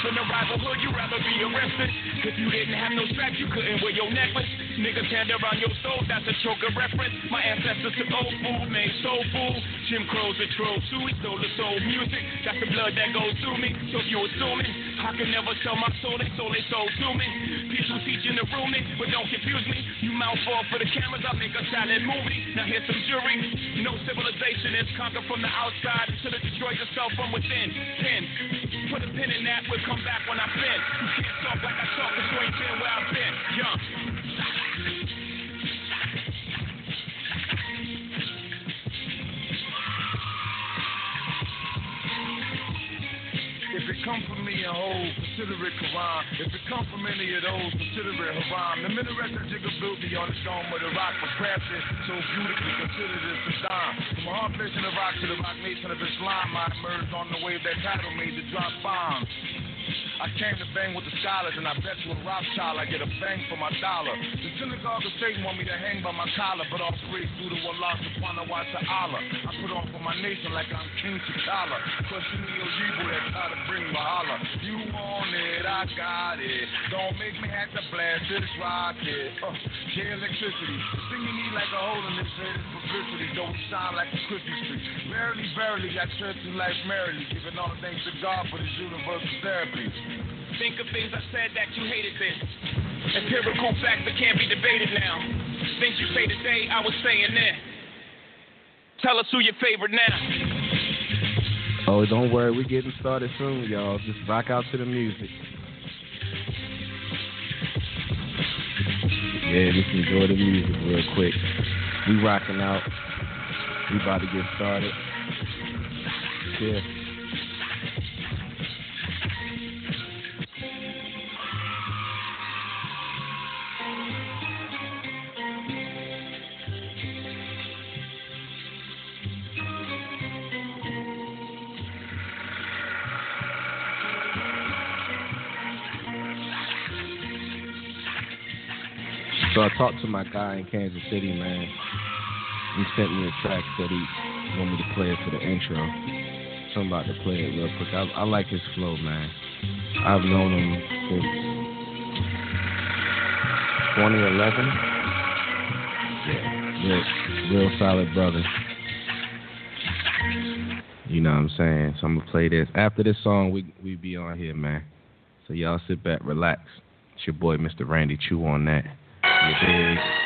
In the rival hood, you rather be arrested. If you didn't have no straps, you couldn't wear your necklace. Niggas hand around your soul, that's a choker reference. My ancestors took old food, made soul food. Jim Crow's a troll too, he stole the soul music. That's the blood that goes through me. So if you assuming, I can never sell my soul, they sold soul to me. People teaching the room but don't confuse me. You mouth off for the cameras, I make a silent movie. Now here's some jury. No civilization is conquered from the outside until it destroys itself from within. Pin. Put a pin in that, we'll come back when I've been. You can't talk like I talk, cause you ain't been where I've been. Young. Come from me and hold, consider it Quran. If it come from any of those, consider it haram. The minaret that Jigga built on the stone where the rock was crafted, so beautifully considered it Saddam. From a hard place in the rock to the rock nation of Islam, I emerged on the wave that title made to drop bombs. I came to bang with the scholars, and I bet you a Rothschild I get a bang for my dollar. The synagogue of Satan want me to hang by my collar, but all praise due to Allah subhanahu wa ta'ala. I put on for my nation like I'm King T'Challa. Question the evil that try to bring Mahala. You want it, I got it. Don't make me have to blast this rocket. Uh, yeah, electricity. The you need like a hole in this head publicity. Don't shine like a Christmas tree. Verily, verily, got church in life merrily. Giving all the thanks to God for this universal therapy. Think of things I said that you hated then. Empirical facts that can't be debated now. Things you say today, I was saying then. Tell us who your favorite now. Oh, don't worry, we're getting started soon, y'all. Just rock out to the music. Yeah, just enjoy the music real quick. We rocking out. We about to get started. Yeah. So I talked to my guy in Kansas City, man. He sent me a track that he want me to play it for the intro. So I'm about to play it real quick. I, I like his flow, man. I've known him since 2011. Yeah, real, real solid brother. You know what I'm saying? So I'm gonna play this. After this song, we we be on here, man. So y'all sit back, relax. It's your boy, Mr. Randy Choo on that. You dig?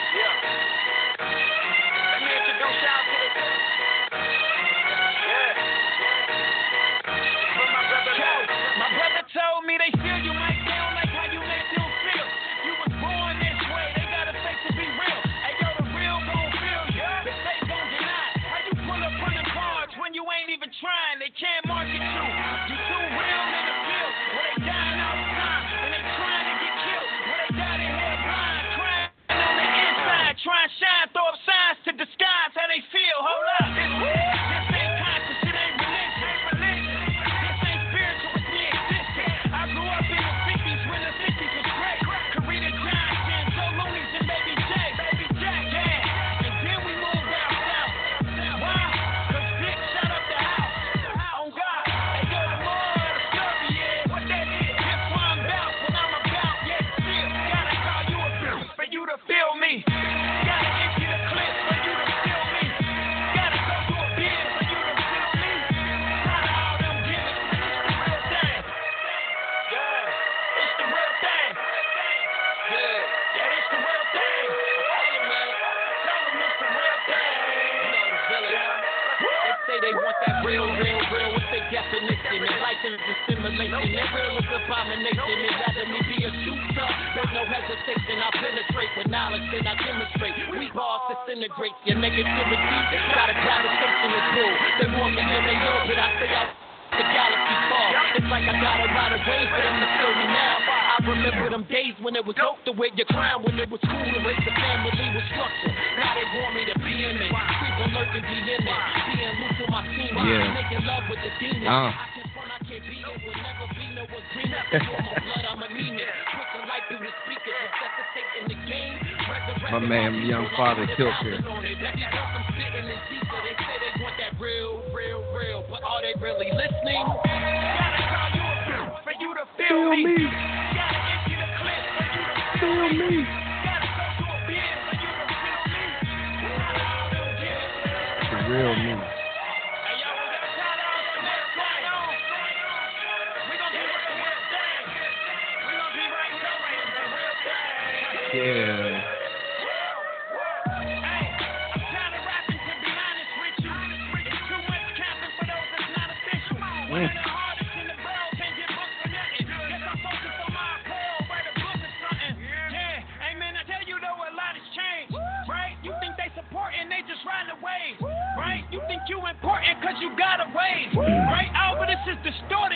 Got a wave, right? Of this is distorted,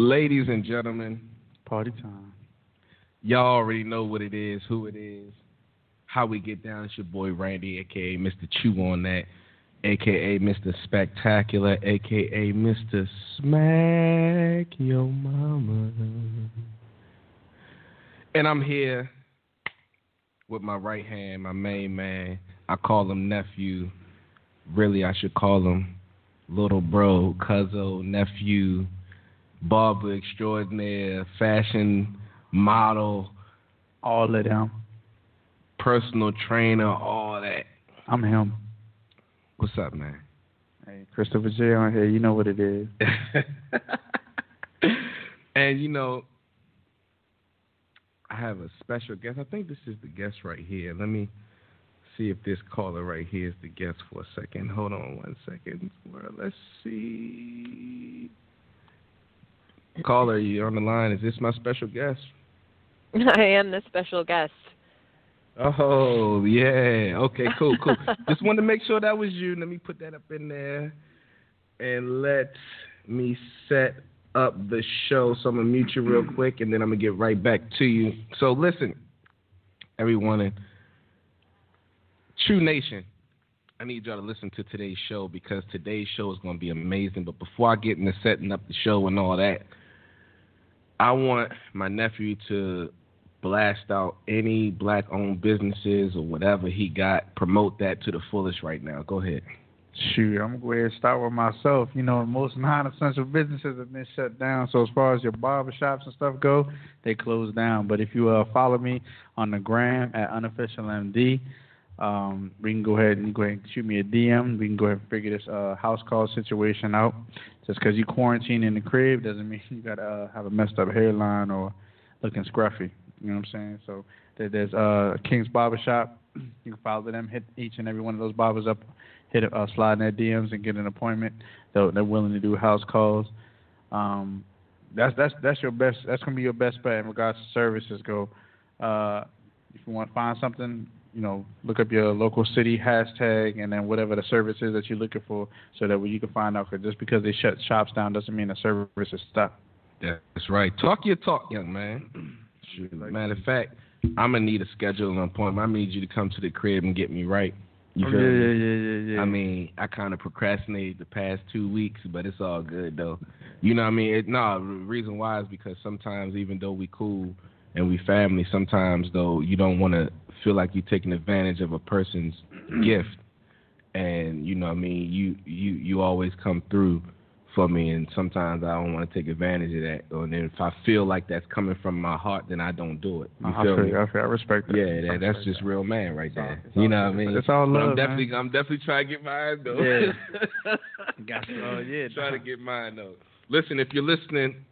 Ladies and gentlemen, Party time. y'all already know what it is, who it is, how we get down. It's your boy Randy, aka Mr. Choo on that, aka Mr. Spectacular, aka Mr. Smack Your Mama. And I'm here with my right hand, my main man. I call him nephew. Really, I should call him little bro, cuzzo, nephew, barber extraordinaire, fashion model, All of them. personal trainer, all that. I'm him. What's up, man? Hey, Christopher J on here. You know what it is. and you know, I have a special guest. I think this is the guest right here. Let me see if this caller right here is the guest for a second. Hold on one second. Well, let's see. Caller, you on the line? Is this my special guest? I am the special guest. Oh yeah. Okay. Cool. Cool. Just wanted to make sure that was you. Let me put that up in there, and let me set up the show. So I'm gonna mute you real quick, and then I'm gonna get right back to you. So listen, everyone in Choo Nation. I need y'all to listen to today's show because today's show is gonna be amazing. But before I get into setting up the show and all that, I want my nephew to blast out any black owned businesses or whatever he got, promote that to the fullest right now. Go ahead. Shoot, I'm going to go ahead and start with myself. You know, most non-essential businesses have been shut down. So as far as your barber shops and stuff go, they closed down. But if you uh, follow me on the gram at unofficialmd, um, we can go ahead and go ahead and shoot me a DM. We can go ahead and figure this uh, house call situation out. Just because you quarantine in the crib doesn't mean you got to uh, have a messed up hairline or looking scruffy. You know what I'm saying? So there, there's uh, King's Barbershop. You can follow them, hit each and every one of those barbers up, hit uh, slide in their DMs and get an appointment. They're, they're willing to do house calls. Um, that's that's that's your best. That's gonna be your best bet in regards to services go. Uh, if you want to find something, you know, look up your local city hashtag and then whatever the service is that you're looking for, so that way you can find out. Because just because they shut shops down doesn't mean the service is stopped. That's right. Talk your talk, young man. Shoot, matter of fact, I'm gonna need a schedule and appointment. I need you to come to the crib and get me right. You Oh, feel yeah, me? yeah, yeah, yeah, yeah. I mean, I kind of procrastinated the past two weeks, but it's all good though. You know what I mean? It, no, the reason why is because sometimes even though we cool and we family, sometimes though you don't want to feel like you're taking advantage of a person's mm-hmm. gift, and you know what I mean. You you you always come through for me, and sometimes I don't want to take advantage of that. And then if I feel like that's coming from my heart, then I don't do it. You I feel feel, me? I feel, I respect that. Yeah, that, that's just that. real man right there. it's You all- know what I mean? it's all But love, I'm man. definitely, I'm definitely trying to get mine though. Yeah. Got. Oh, yeah, trying to get mine though. Listen, if you're listening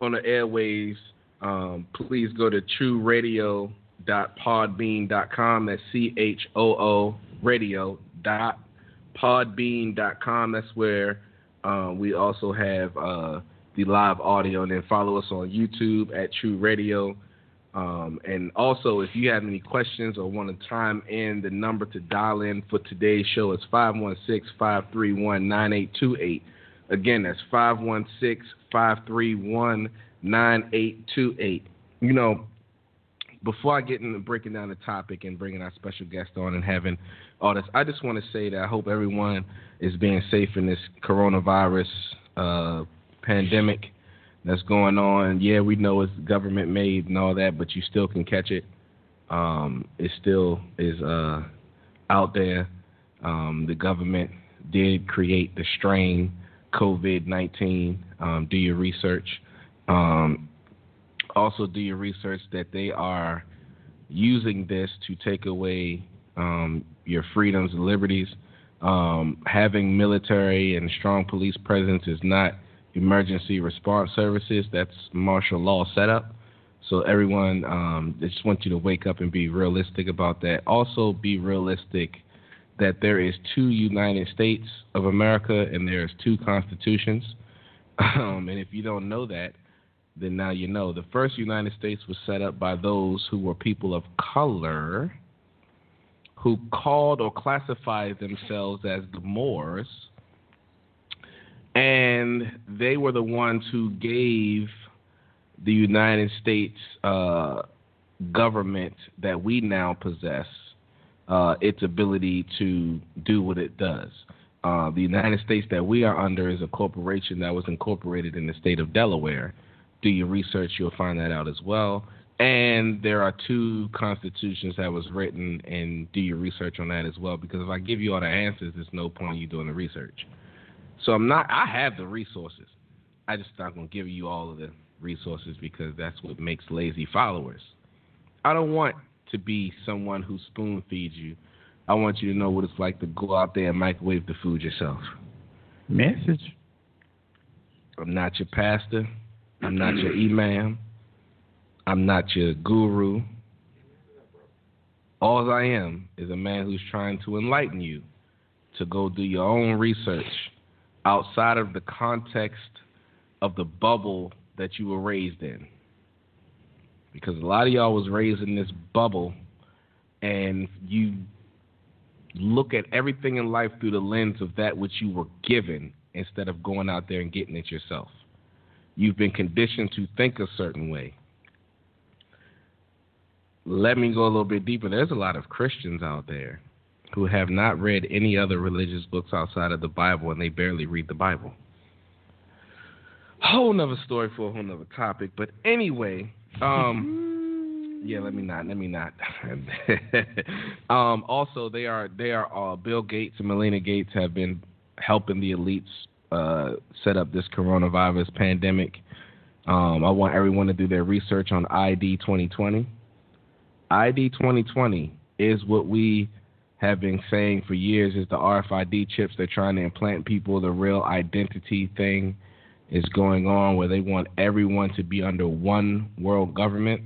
on the airwaves, um, please go to chooradio.podbean.com. That's C H O O chooradio.podbean.com. That's where uh, we also have uh, the live audio. And then follow us on YouTube at Choo Radio. Um, and also, if you have any questions or want to chime in, the number to dial in for today's show is 516 531 9828. Again, that's 516 531 9828. You know, before I get into breaking down the topic and bringing our special guest on and having all this, I just want to say that I hope everyone is being safe in this coronavirus uh, pandemic that's going on. Yeah, we know it's government made and all that, but you still can catch it. Um, it still is uh, out there. Um, the government did create the strain COVID 19. Um, do your research. Um, also, do your research that they are using this to take away um, your freedoms and liberties. Um, having military and strong police presence is not emergency response services. That's martial law setup. So everyone, um, I just want you to wake up and be realistic about that. Also, be realistic that there is two United States of America and there's two constitutions. Um, and if you don't know that, then now you know. The first United States was set up by those who were people of color who called or classified themselves as the Moors and they were the ones who gave the United States uh, government that we now possess uh, its ability to do what it does. Uh, the United States that we are under is a corporation that was incorporated in the state of Delaware. Do your research, you'll find that out as well. And there are two constitutions that was written, and do your research on that as well. Because if I give you all the answers, there's no point in you doing the research. So I'm not. I have the resources. I just not gonna give you all of the resources because that's what makes lazy followers. I don't want to be someone who spoon feeds you. I want you to know what it's like to go out there and microwave the food yourself. Message. I'm not your pastor. I'm not your imam. I'm not your guru. All I am is a man who's trying to enlighten you to go do your own research outside of the context of the bubble that you were raised in. Because a lot of y'all was raised in this bubble and you look at everything in life through the lens of that which you were given instead of going out there and getting it yourself. You've been conditioned to think a certain way. Let me go a little bit deeper. There's a lot of Christians out there who have not read any other religious books outside of the Bible and they barely read the Bible. Whole nother story for a whole nother topic. But anyway, um, yeah, let me not, let me not. um, also, they are they are uh, Bill Gates and Melinda Gates have been helping the elites uh, set up this coronavirus pandemic. Um, I want everyone to do their research on ID 2020. ID 2020 is what we have been saying for years is the RFID chips they're trying to implant people. The real identity thing is going on where they want everyone to be under one world government.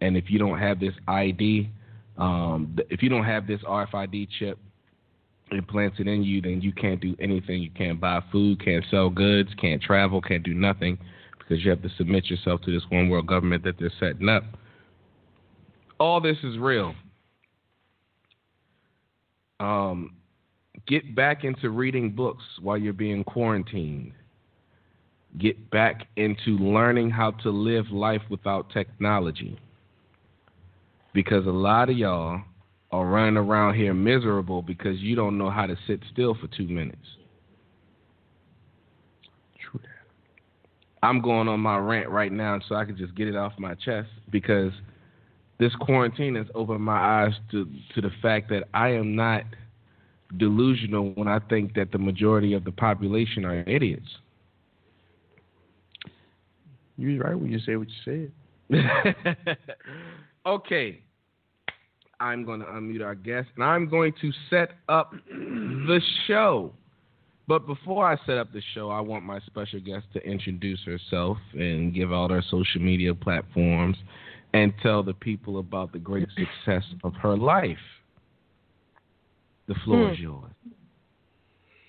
And if you don't have this ID, um, if you don't have this RFID chip implanted in you, then you can't do anything. You can't buy food, can't sell goods, can't travel, can't do nothing because you have to submit yourself to this one world government that they're setting up. All this is real. Um, get back into reading books while you're being quarantined. Get back into learning how to live life without technology. Because a lot of y'all are running around here miserable because you don't know how to sit still for two minutes. True that. I'm going on my rant right now so I can just get it off my chest because this quarantine has opened my eyes to to the fact that I am not delusional when I think that the majority of the population are idiots. You was right when you say what you said. okay. I'm going to unmute our guest and I'm going to set up the show. But before I set up the show, I want my special guest to introduce herself and give out her social media platforms and tell the people about the great success of her life. The floor Hmm. is yours.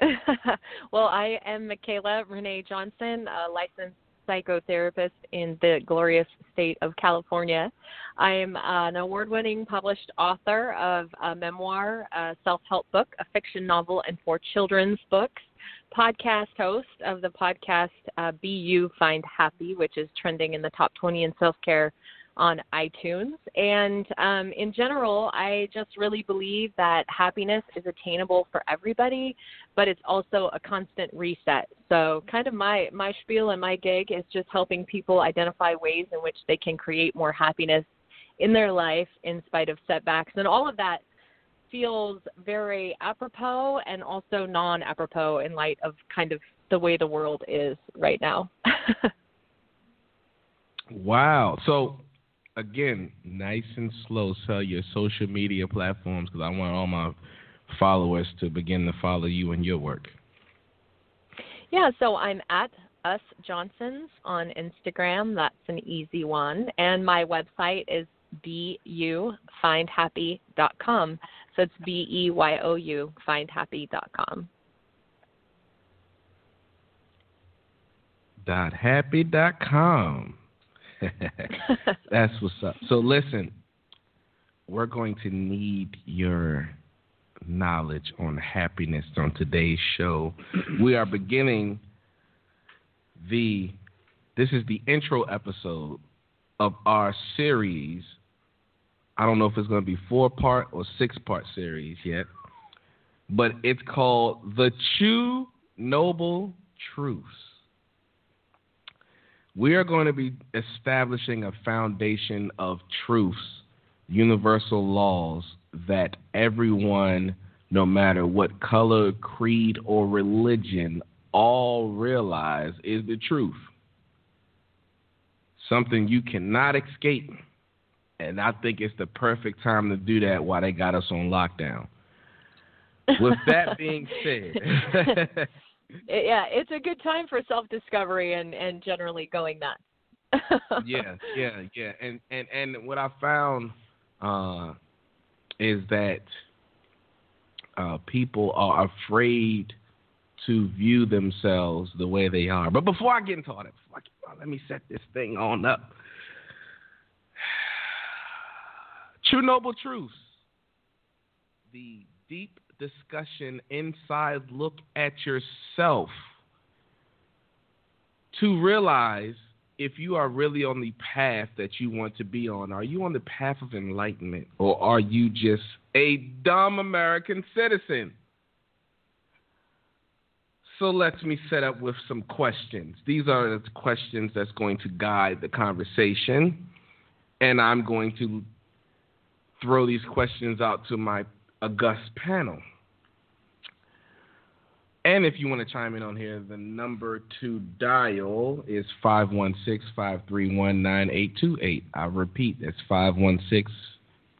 well, I am Michaela Renee Johnson, a licensed psychotherapist in the glorious state of California. I'm an award winning published author of a memoir, a self help book, a fiction novel, and four children's books. Podcast host of the podcast uh, Be You Find Happy, which is trending in the top 20 in self care on iTunes. And um, in general, I just really believe that happiness is attainable for everybody, but it's also a constant reset. So, kind of my my spiel and my gig is just helping people identify ways in which they can create more happiness in their life in spite of setbacks, and all of that feels very apropos and also non apropos in light of kind of the way the world is right now. Wow. So, again, nice and slow. Sell your social media platforms because I want all my followers to begin to follow you and your work. Yeah, so I'm at Us Johnsons on Instagram. That's an easy one. And my website is beyoufindhappy.com. So it's B E Y O U, findhappy.com. Dot happy dot com. That's what's up. So listen, we're going to need your knowledge on happiness on today's show. We are beginning the this is the intro episode of our series. I don't know if it's going to be four part or six part series yet, but it's called The Choo Noble Truths. We are going to be establishing a foundation of truths, universal laws that everyone, no matter what color, creed, or religion, all realize is the truth. Something you cannot escape. And I think it's the perfect time to do that while they got us on lockdown. With that being said, yeah, it's a good time for self discovery and, and generally going nuts. yeah, yeah, yeah. And and and what I found uh, is that uh, people are afraid to view themselves the way they are. But before I get into all that, let me set this thing on up. Choo Noble Truths. The deep discussion, inside look at yourself to realize if you are really on the path that you want to be on. Are you on the path of enlightenment or are you just a dumb American citizen? So let me set up with some questions. These are the questions that's going to guide the conversation. And I'm going to throw these questions out to my august panel. And if you want to chime in on here, the number to dial is 516 531 9828. I repeat, that's 516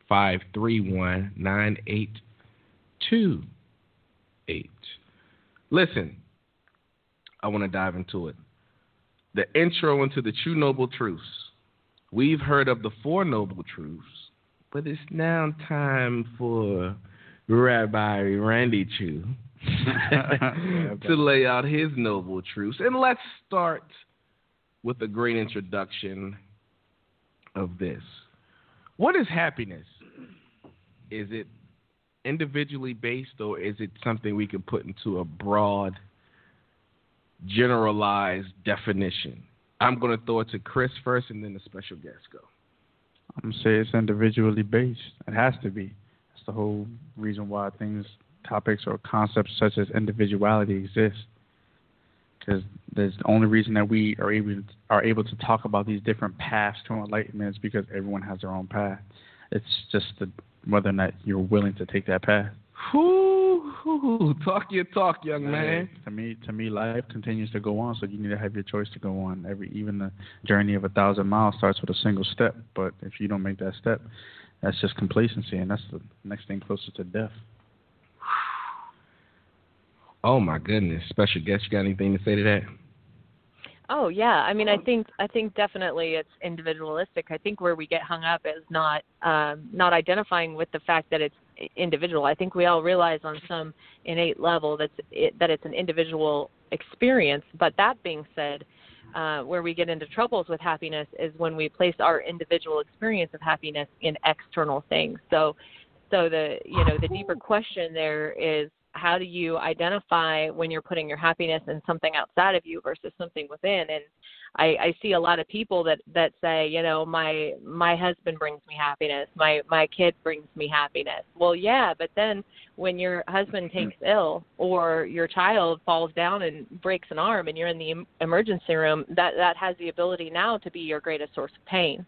531 9828. Listen, I want to dive into it. The intro into the Choo Noble Truths. We've heard of the Four Noble Truths, but it's now time for Rabbi Randy Choo to lay out his noble truths. And let's start with a great introduction of this. What is happiness? Is it individually based or is it something we can put into a broad, generalized definition? I'm going to throw it to Chris first and then the special guest go. I'm gonna say it's individually based. It has to be. That's the whole reason why things, topics, or concepts such as individuality exist. Because there's the only reason that we are able are able to talk about these different paths to enlightenment is because everyone has their own path. It's just the, whether or not you're willing to take that path. Whoo, talk your talk, young man. To me, to me, life continues to go on, so you need to have your choice to go on. Every even the journey of a thousand miles starts with a single step. But if you don't make that step, that's just complacency, and that's the next thing closer to death. Oh my goodness, special guest, you got anything to say to that? Oh yeah, I mean, I think I think definitely it's individualistic. I think where we get hung up is not um, not identifying with the fact that it's individual. I think we all realize on some innate level that's it, that it's an individual experience. But that being said, uh, where we get into troubles with happiness is when we place our individual experience of happiness in external things. So, so the you know the deeper question there is how do you identify when you're putting your happiness in something outside of you versus something within? And i i see a lot of people that that say you know my my husband brings me happiness. My my kid brings me happiness. Well yeah but then when your husband mm-hmm. takes ill or your child falls down and breaks an arm and you're in the emergency room that that has the ability now to be your greatest source of pain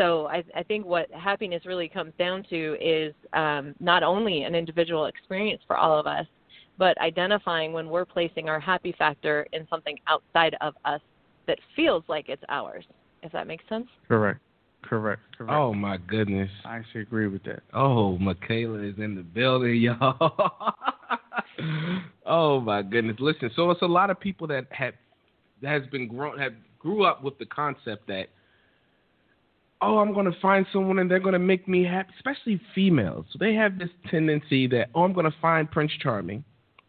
so I, I think what happiness really comes down to is um, not only an individual experience for all of us, but identifying when we're placing our happy factor in something outside of us that feels like it's ours. If that makes sense. Correct. Correct. Correct. Oh my goodness. I actually agree with that. Oh, Michaela is in the building, y'all. oh my goodness. Listen, so it's a lot of people that have that has been grown have grew up with the concept that oh, I'm going to find someone and they're going to make me happy, especially females. So they have this tendency that, oh, I'm going to find Prince Charming.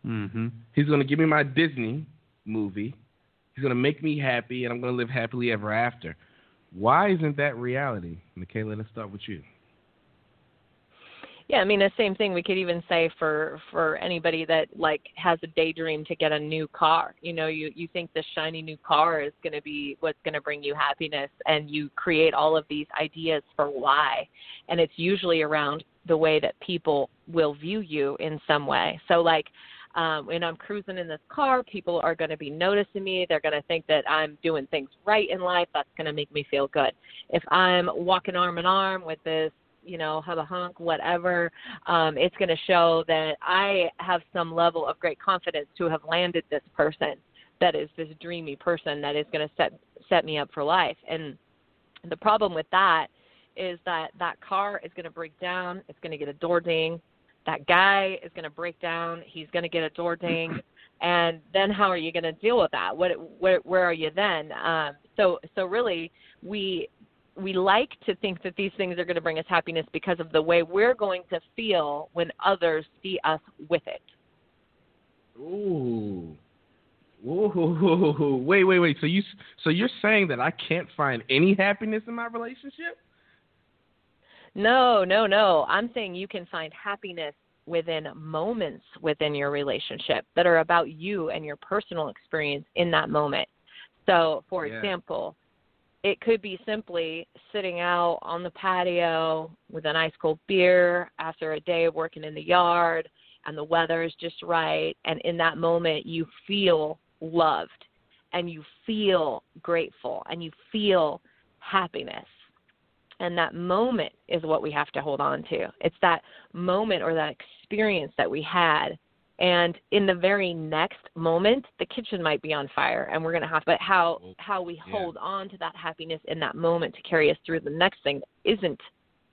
Mm-hmm. He's going to give me my Disney movie. He's going to make me happy and I'm going to live happily ever after. Why isn't that reality? Michaela, let's start with you. Yeah, I mean the same thing we could even say for for anybody that like has a daydream to get a new car. You know, you you think the shiny new car is going to be what's going to bring you happiness and you create all of these ideas for why. And it's usually around the way that people will view you in some way. So like um, when I'm cruising in this car, people are going to be noticing me. They're going to think that I'm doing things right in life. That's going to make me feel good. If I'm walking arm in arm with this you know, have a hunk, whatever, um, it's going to show that I have some level of great confidence to have landed this person that is this dreamy person that is going to set set me up for life. And the problem with that is that that car is going to break down. It's going to get a door ding. That guy is going to break down. He's going to get a door ding. And then how are you going to deal with that? What where where are you then? Um, so so really we we like to think that these things are going to bring us happiness because of the way we're going to feel when others see us with it. Ooh. Ooh. Wait, wait, wait. So you so you're saying that I can't find any happiness in my relationship? No, no, no. I'm saying you can find happiness within moments within your relationship that are about you and your personal experience in that moment. So, for Yeah. example, it could be simply sitting out on the patio with an ice cold beer after a day of working in the yard and the weather is just right. And in that moment you feel loved and you feel grateful and you feel happiness. And that moment is what we have to hold on to. It's that moment or that experience that we had and in the very next moment the kitchen might be on fire and we're going to have but how how we Yeah. hold on to that happiness in that moment to carry us through the next thing that isn't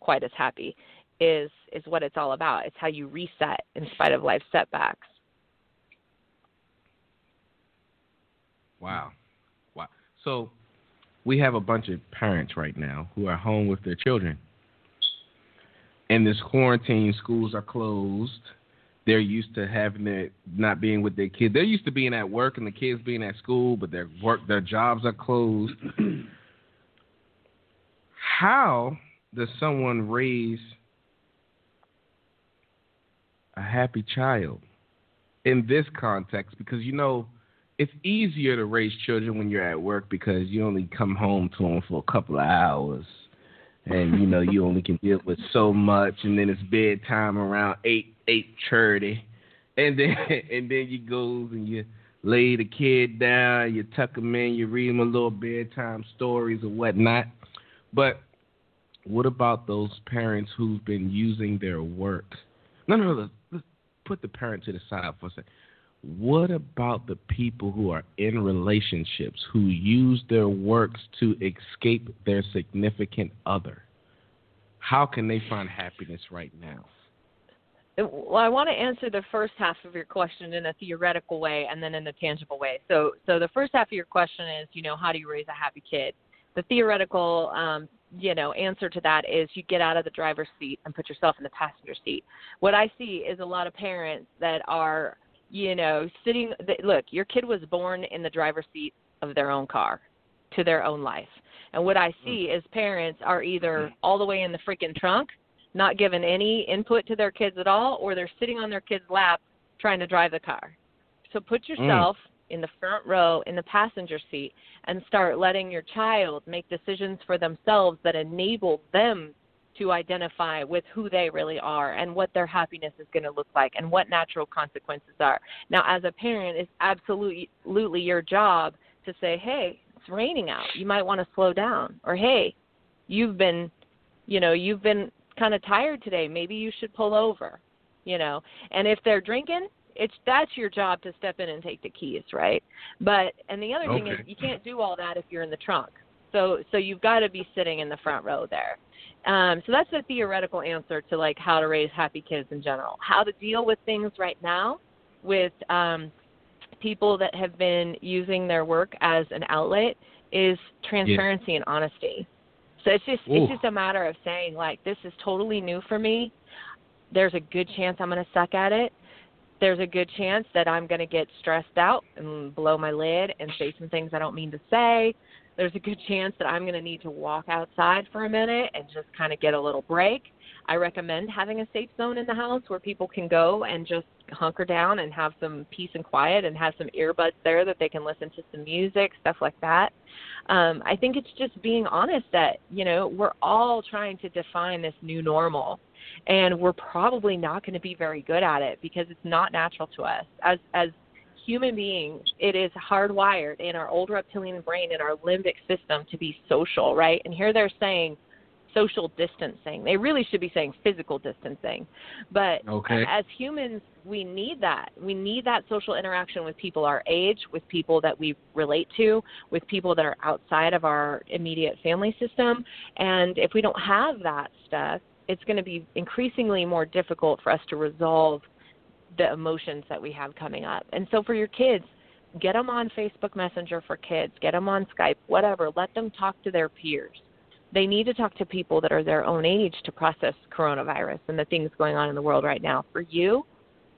quite as happy is is what it's all about it's how you reset in spite of life setbacks Wow. Wow. So we have a bunch of parents right now who are home with their children. In this quarantine, schools are closed. They're used to having it not being with their kids. They're used to being at work and the kids being at school, but their work their jobs are closed. How does someone raise a happy child in this context? Because you know it's easier to raise children when you're at work because you only come home to them for a couple of hours and you know you only can deal with so much and then it's bedtime around eight eight thirty and then and then you goes and you lay the kid down you tuck him in you read him a little bedtime stories or whatnot but what about those parents who've been using their work no no no let's, let's put the parent to the side for a second what about the people who are in relationships who use their works to escape their significant other? How can they find happiness right now? Well, I want to answer the first half of your question in a theoretical way and then in a tangible way. So, so the first half of your question is, you know, how do you raise a happy kid? the theoretical um, you know answer to that is you get out of the driver's seat and put yourself in the passenger seat what i see is a lot of parents that are you know sitting look your kid was born in the driver's seat of their own car to their own life and what i see is parents are either all the way in the freaking trunk not given any input to their kids at all or they're sitting on their kid's lap trying to drive the car so put mm. yourself in the front row in the passenger seat and start letting your child make decisions for themselves that enable them to identify with who they really are and what their happiness is going to look like and what natural consequences are. Now, as a parent, it's absolutely your job to say, hey, it's raining out. You might want to slow down. Or, hey, you've been, you know, you've been kind of tired today. Maybe you should pull over, you know. And if they're drinking, it's that's your job to step in and take the keys, right? But and the other okay. thing is you can't do all that if you're in the trunk. So so you've got to be sitting in the front row there. Um, so that's the theoretical answer to like how to raise happy kids in general. How to deal with things right now with um, people that have been using their work as an outlet is transparency yeah. and honesty. So it's just Ooh. it's just a matter of saying like this is totally new for me. There's a good chance I'm going to suck at it there's a good chance that I'm going to get stressed out and blow my lid and say some things I don't mean to say. There's a good chance that I'm going to need to walk outside for a minute and just kind of get a little break. I recommend having a safe zone in the house where people can go and just hunker down and have some peace and quiet and have some earbuds there that they can listen to some music, stuff like that. Um, I think it's just being honest that, you know, we're all trying to define this new normal and we're probably not going to be very good at it because it's not natural to us as as human beings it is hardwired in our old reptilian brain in our limbic system to be social right and here they're saying social distancing they really should be saying physical distancing but okay. as humans we need that we need that social interaction with people our age with people that we relate to with people that are outside of our immediate family system and if we don't have that stuff it's going to be increasingly more difficult for us to resolve the emotions that we have coming up. And so for your kids, get them on Facebook Messenger for kids, get them on Skype, whatever. Let them talk to their peers. They need to talk to people that are their own age to process coronavirus and the things going on in the world right now. For you,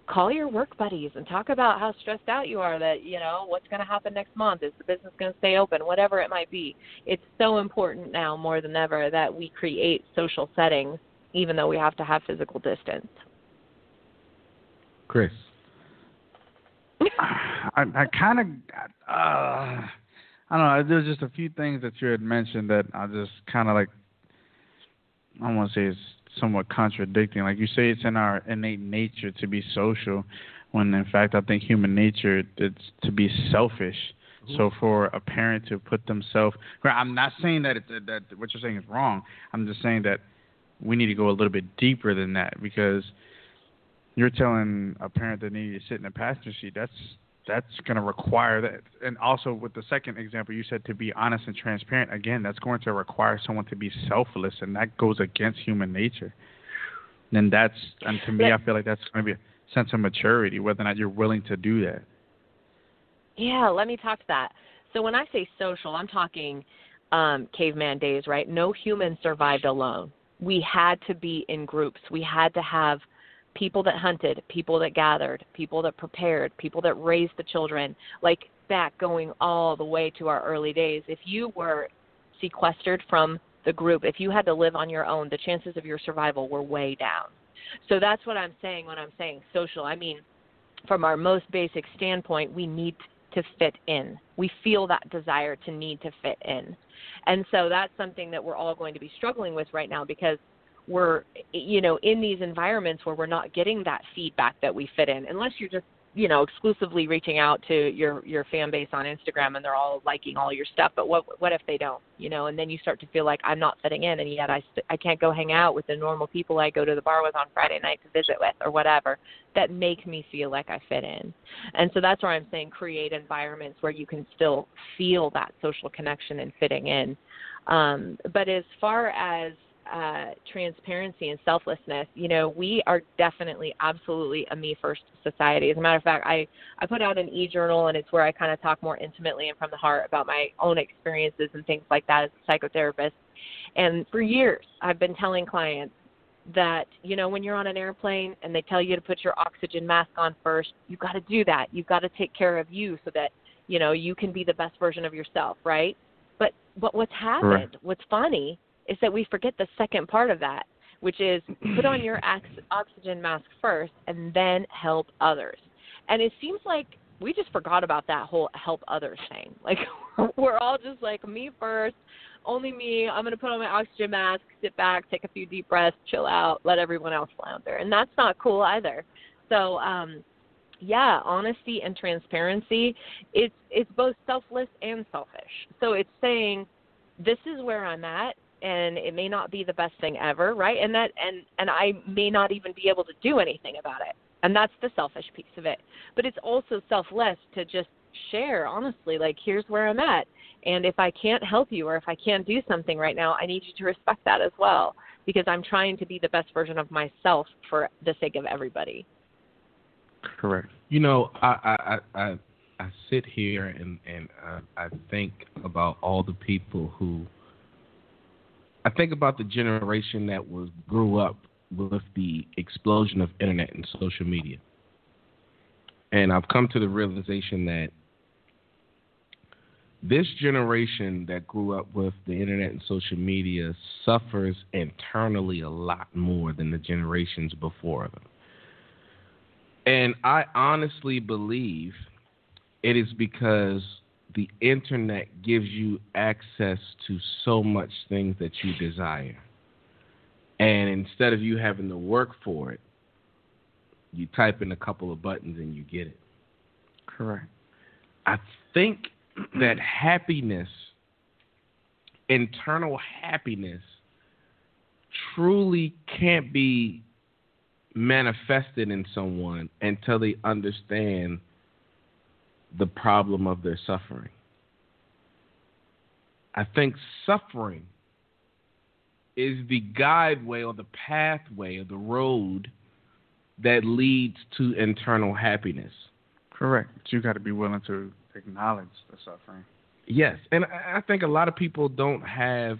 call your work buddies and talk about how stressed out you are that, you know, what's going to happen next month? Is the business going to stay open? Whatever it might be. It's so important now more than ever that we create social settings even though we have to have physical distance. Chris. I, I kind of, uh, I don't know. There's just a few things that you had mentioned that I just kind of like. I want to say it's somewhat contradicting. Like you say, it's in our innate nature to be social, when in fact I think human nature it's to be selfish. Mm-hmm. So for a parent to put themselves, I'm not saying that it, that what you're saying is wrong. I'm just saying that we need to go a little bit deeper than that because you're telling a parent that needs to sit in a passenger seat. That's that's going to require that. And also with the second example, you said to be honest and transparent. Again, that's going to require someone to be selfless, and that goes against human nature. And that's and to me, I feel like that's going to be a sense of maturity, whether or not you're willing to do that. Yeah, let me talk to that. So when I say social, I'm talking um, caveman days, right? No human survived alone we had to be in groups. We had to have people that hunted, people that gathered, people that prepared, people that raised the children, like back going all the way to our early days. If you were sequestered from the group, if you had to live on your own, the chances of your survival were way down. So that's what I'm saying when I'm saying social. I mean, from our most basic standpoint, we need to fit in. We feel that desire to need to fit in. And so that's something that we're all going to be struggling with right now because we're you know in these environments where we're not getting that feedback that we fit in unless you're just you know exclusively reaching out to your your fan base on Instagram and they're all liking all your stuff but what what if they don't you know? And then you start to feel like I'm not fitting in and yet I I can't go hang out with the normal people I go to the bar with on Friday night to visit with or whatever that make me feel like I fit in. And so that's where I'm saying create environments where you can still feel that social connection and fitting in. Um but as far as uh, transparency and selflessness, you know, we are definitely, absolutely a me first society. As a matter of fact, I I put out an e journal, and it's where I kind of talk more intimately and from the heart about my own experiences and things like that as a psychotherapist. And for years, I've been telling clients that you know when you're on an airplane and they tell you to put your oxygen mask on first, you've got to do that. You've got to take care of you so that you know you can be the best version of yourself, right? But but what's happened? Right. What's funny is that we forget the second part of that, which is put on your ox- oxygen mask first and then help others. And it seems like we just forgot about that whole help others thing. Like we're all just like me first, only me. I'm going to put on my oxygen mask, sit back, take a few deep breaths, chill out, let everyone else flounder. And that's not cool either. So, um yeah, honesty and transparency, it's it's both selfless and selfish. So it's saying this is where I'm at and it may not be the best thing ever, right? And that and and I may not even be able to do anything about it. And that's the selfish piece of it. But it's also selfless to just share honestly like here's where I'm at and if I can't help you or if I can't do something right now, I need you to respect that as well because I'm trying to be the best version of myself for the sake of everybody. Correct. You know, I I I, I, I sit here and and uh, I think about all the people who. I think about the generation that was grew up with the explosion of internet and social media, and I've come to the realization that this generation that grew up with the internet and social media suffers internally a lot more than the generations before them. And I honestly believe it is because the internet gives you access to so much things that you desire. And instead of you having to work for it, you type in a couple of buttons and you get it. Correct. I think that happiness, internal happiness, truly can't be manifested in someone until they understand the problem of their suffering. I think suffering is the guideway or the pathway or the road that leads to internal happiness. Correct. But you got to be willing to acknowledge the suffering. Yes, and I I think a lot of people don't have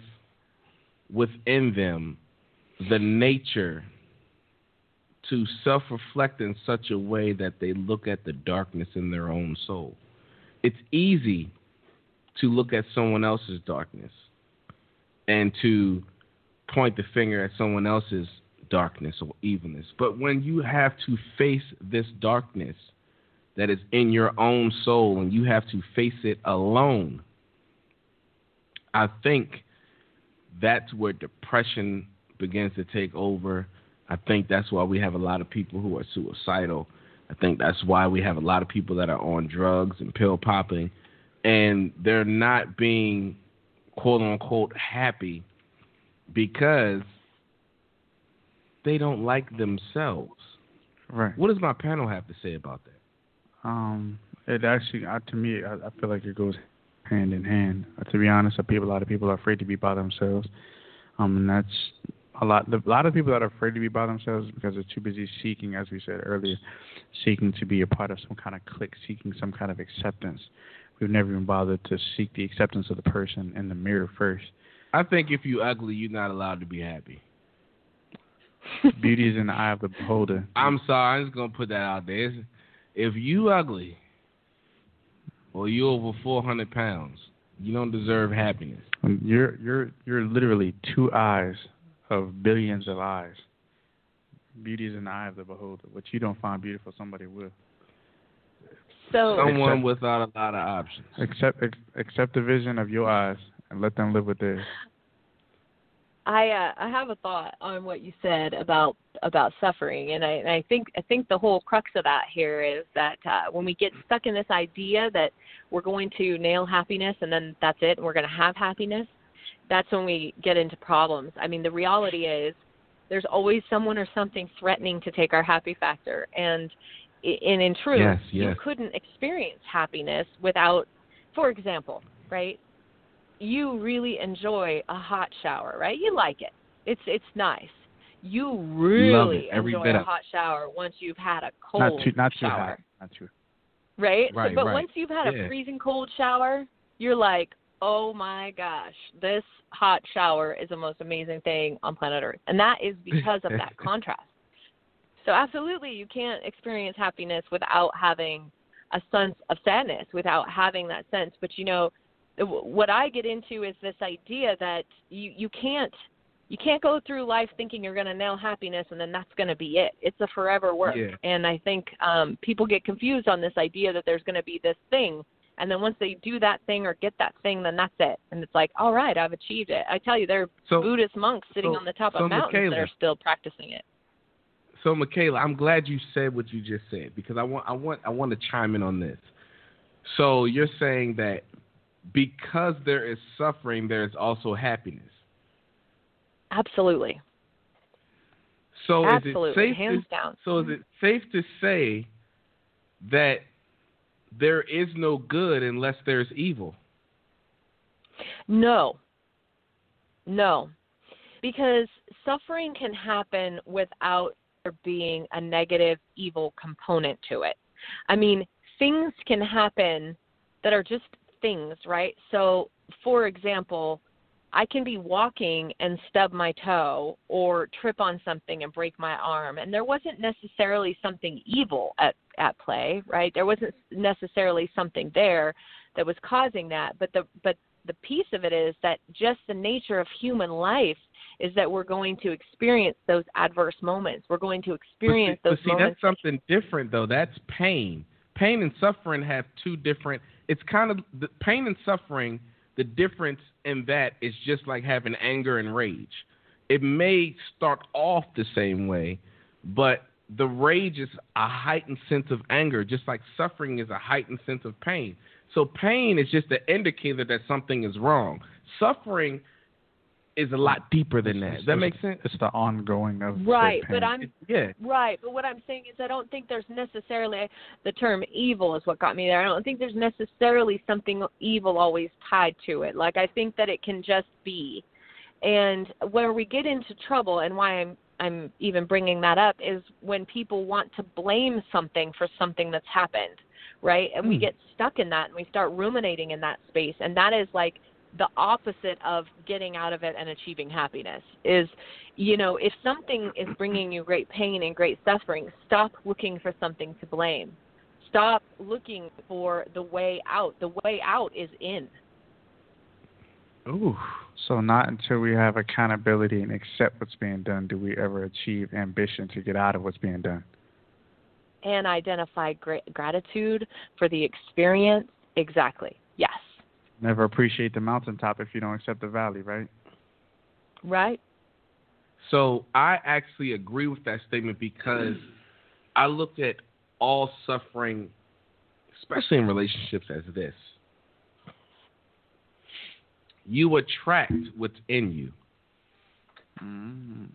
within them the nature to self reflect in such a way that they look at the darkness in their own soul. It's easy to look at someone else's darkness and to point the finger at someone else's darkness or evilness. But when you have to face this darkness that is in your own soul and you have to face it alone, I think that's where depression begins to take over. I think that's why we have a lot of people who are suicidal. I think that's why we have a lot of people that are on drugs and pill popping, and they're not being quote unquote happy because they don't like themselves. Right. What does my panel have to say about that? Um, it actually, uh, to me, I, I feel like it goes hand in hand. Uh, to be honest, people, a lot of people are afraid to be by themselves. Um, and that's a lot. A lot of people that are afraid to be by themselves because they're too busy seeking, as we said earlier, seeking to be a part of some kind of clique, seeking some kind of acceptance. We've never even bothered to seek the acceptance of the person in the mirror first. I think if you're ugly, you're not allowed to be happy. Beauty is in the eye of the beholder. I'm sorry, I'm just gonna put that out there. It's- If you ugly or you over 400 pounds, you don't deserve happiness. You're you're you're literally two eyes of billions of eyes. Beauty is in the eye of the beholder. What you don't find beautiful, somebody will. So Someone Except- without a lot of options. Accept ex- accept the vision of your eyes and let them live with theirs. I uh, I have a thought on what you said about about suffering, and I and I think I think the whole crux of that here is that uh, when we get stuck in this idea that we're going to nail happiness and then that's it, and we're going to have happiness, that's when we get into problems. I mean, the reality is there's always someone or something threatening to take our happy factor, and i- and in truth, Yes, you couldn't experience happiness without, for example, right? you really enjoy a hot shower, right? You like it. It's it's nice. You really every enjoy a hot shower once you've had a cold Not too not too shower, hot. Not too. right? So- Right, but right. once you've had Yeah. a freezing cold shower, you're like, oh my gosh, this hot shower is the most amazing thing on planet Earth, and that is because of that contrast. So absolutely, you can't experience happiness without having a sense of sadness, without having that sense. But you know, what I get into is this idea that you you can't you can't go through life thinking you're going to nail happiness and then that's going to be it. It's a forever work. Yeah. And I think um people get confused on this idea that there's going to be this thing and then once they do that thing or get that thing then that's it. And it's like, "All right, I've achieved it." I tell you there are So Buddhist monks sitting so- on the top so of mountains that are still practicing it. So, Michaela, I'm glad you said what you just said because I want I want I want to chime in on this. So you're saying that because there is suffering, there is also happiness. Absolutely. So Absolutely. is it safe Hands to, down. So is it safe to say that there is no good unless there's evil? No. No. Because suffering can happen without there being a negative evil component to it. I mean, things can happen that are just things, right? So, for example, I can be walking and stub my toe or trip on something and break my arm and there wasn't necessarily something evil at at play, right? There wasn't necessarily something there that was causing that, but the but the piece of it is that just the nature of human life is that we're going to experience those adverse moments. We're going to experience but see, those but see moments. that's something different though. That's pain. Pain and suffering have two different. It's kind of the pain and suffering. The difference in that is just like having anger and rage. It may start off the same way, but the rage is a heightened sense of anger, just like suffering is a heightened sense of pain. So pain is just an indicator that something is wrong. Suffering is a lot deeper than that. Does that make sense? It's the ongoing of right, but. I'm Yeah. Right, but what I'm saying is I don't think there's necessarily the term evil is what got me there. I don't think there's necessarily something evil always tied to it. Like I think that it can just be. And where we get into trouble and why I'm I'm even bringing that up is when people want to blame something for something that's happened, right? And we Hmm. get stuck in that and we start ruminating in that space and that is like the opposite of getting out of it and achieving happiness is you know if something is bringing you great pain and great suffering stop looking for something to blame. Stop looking for the way out. The way out is in. Ooh. So not until we have accountability and accept what's being done do we ever achieve ambition to get out of what's being done. and identify gra- gratitude for the experience. Exactly. Yes Never appreciate the mountaintop if you don't accept the valley, right? right So I actually agree with that statement because I looked at all suffering, especially in relationships, as this. You attract what's in you. Mm-hmm.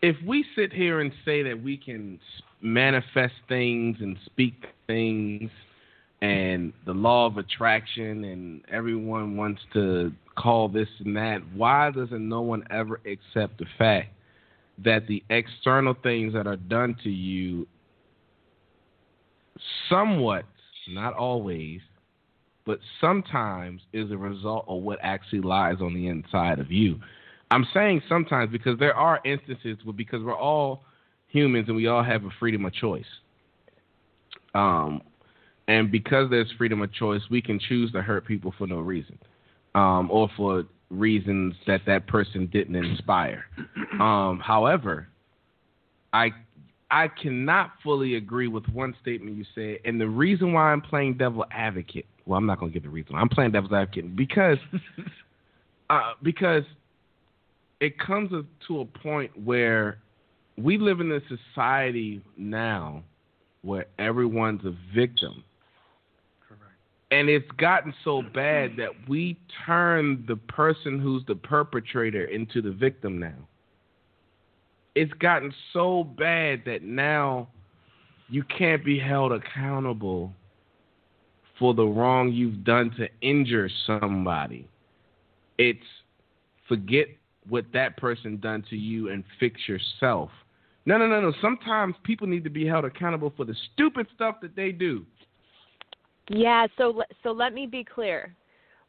If we sit here and say that we can manifest things and speak things and the law of attraction and everyone wants to call this and that, why doesn't no one ever accept the fact that the external things that are done to you somewhat, not always, but sometimes is a result of what actually lies on the inside of you. I'm saying sometimes because there are instances where because we're all humans and we all have a freedom of choice. Um, and because there's freedom of choice, we can choose to hurt people for no reason, um, or for reasons that that person didn't inspire. Um, however, I I cannot fully agree with one statement you said, and the reason why I'm playing devil advocate. Well, I'm not going to give the reason. I'm playing devil's advocate because uh, because it comes to a point where we live in a society now where everyone's a victim. And it's gotten so bad mm-hmm. that we turn the person who's the perpetrator into the victim now. It's gotten so bad that now you can't be held accountable for the wrong you've done to injure somebody. It's forget what that person done to you and fix yourself. No, no, no, no. Sometimes people need to be held accountable for the stupid stuff that they do. Yeah, so so let me be clear.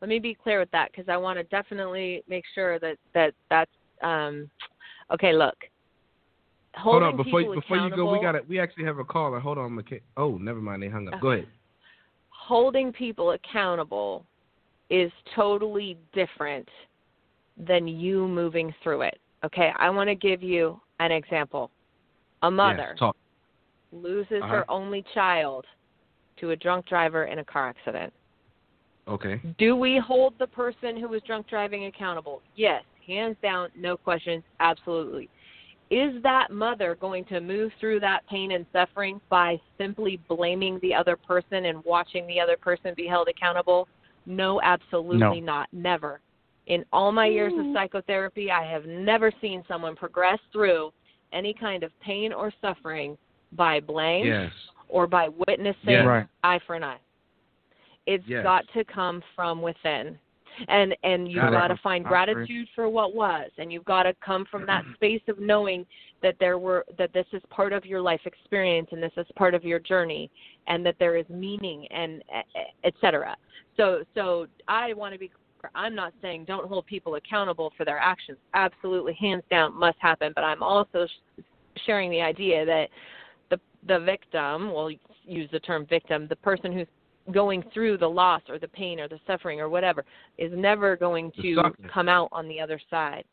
Let me be clear with that because I want to definitely make sure that that that's um okay. Look, Hold on, before you, before you go, we got it. We actually have a caller. Hold on, McKay. Oh, never mind. They hung up. Go ahead. holding people accountable is totally different than you moving through it. Okay, I want to give you an example. A mother Yes, loses Uh-huh. her only child to a drunk driver in a car accident. Okay. Do we hold the person who was drunk driving accountable? Yes, hands down, no questions, absolutely. Is that mother going to move through that pain and suffering by simply blaming the other person and watching the other person be held accountable? No, absolutely No. not. Never. In all my years of mm. psychotherapy, I have never seen someone progress through any kind of pain or suffering by blame Yes. Or by witnessing Yes. Right. eye for an eye. It's Yes. got to come from within. And and you've Got got to find gratitude for what was and you've got to come from that space of knowing that there were that this is part of your life experience and this is part of your journey and that there is meaning and etc. So so I want to be. I'm not saying don't hold people accountable for their actions. Absolutely hands down must happen, but I'm also sh- sharing the idea that the the victim, we'll use the term victim, the person who's going through the loss or the pain or the suffering or whatever is never going to come out on the other side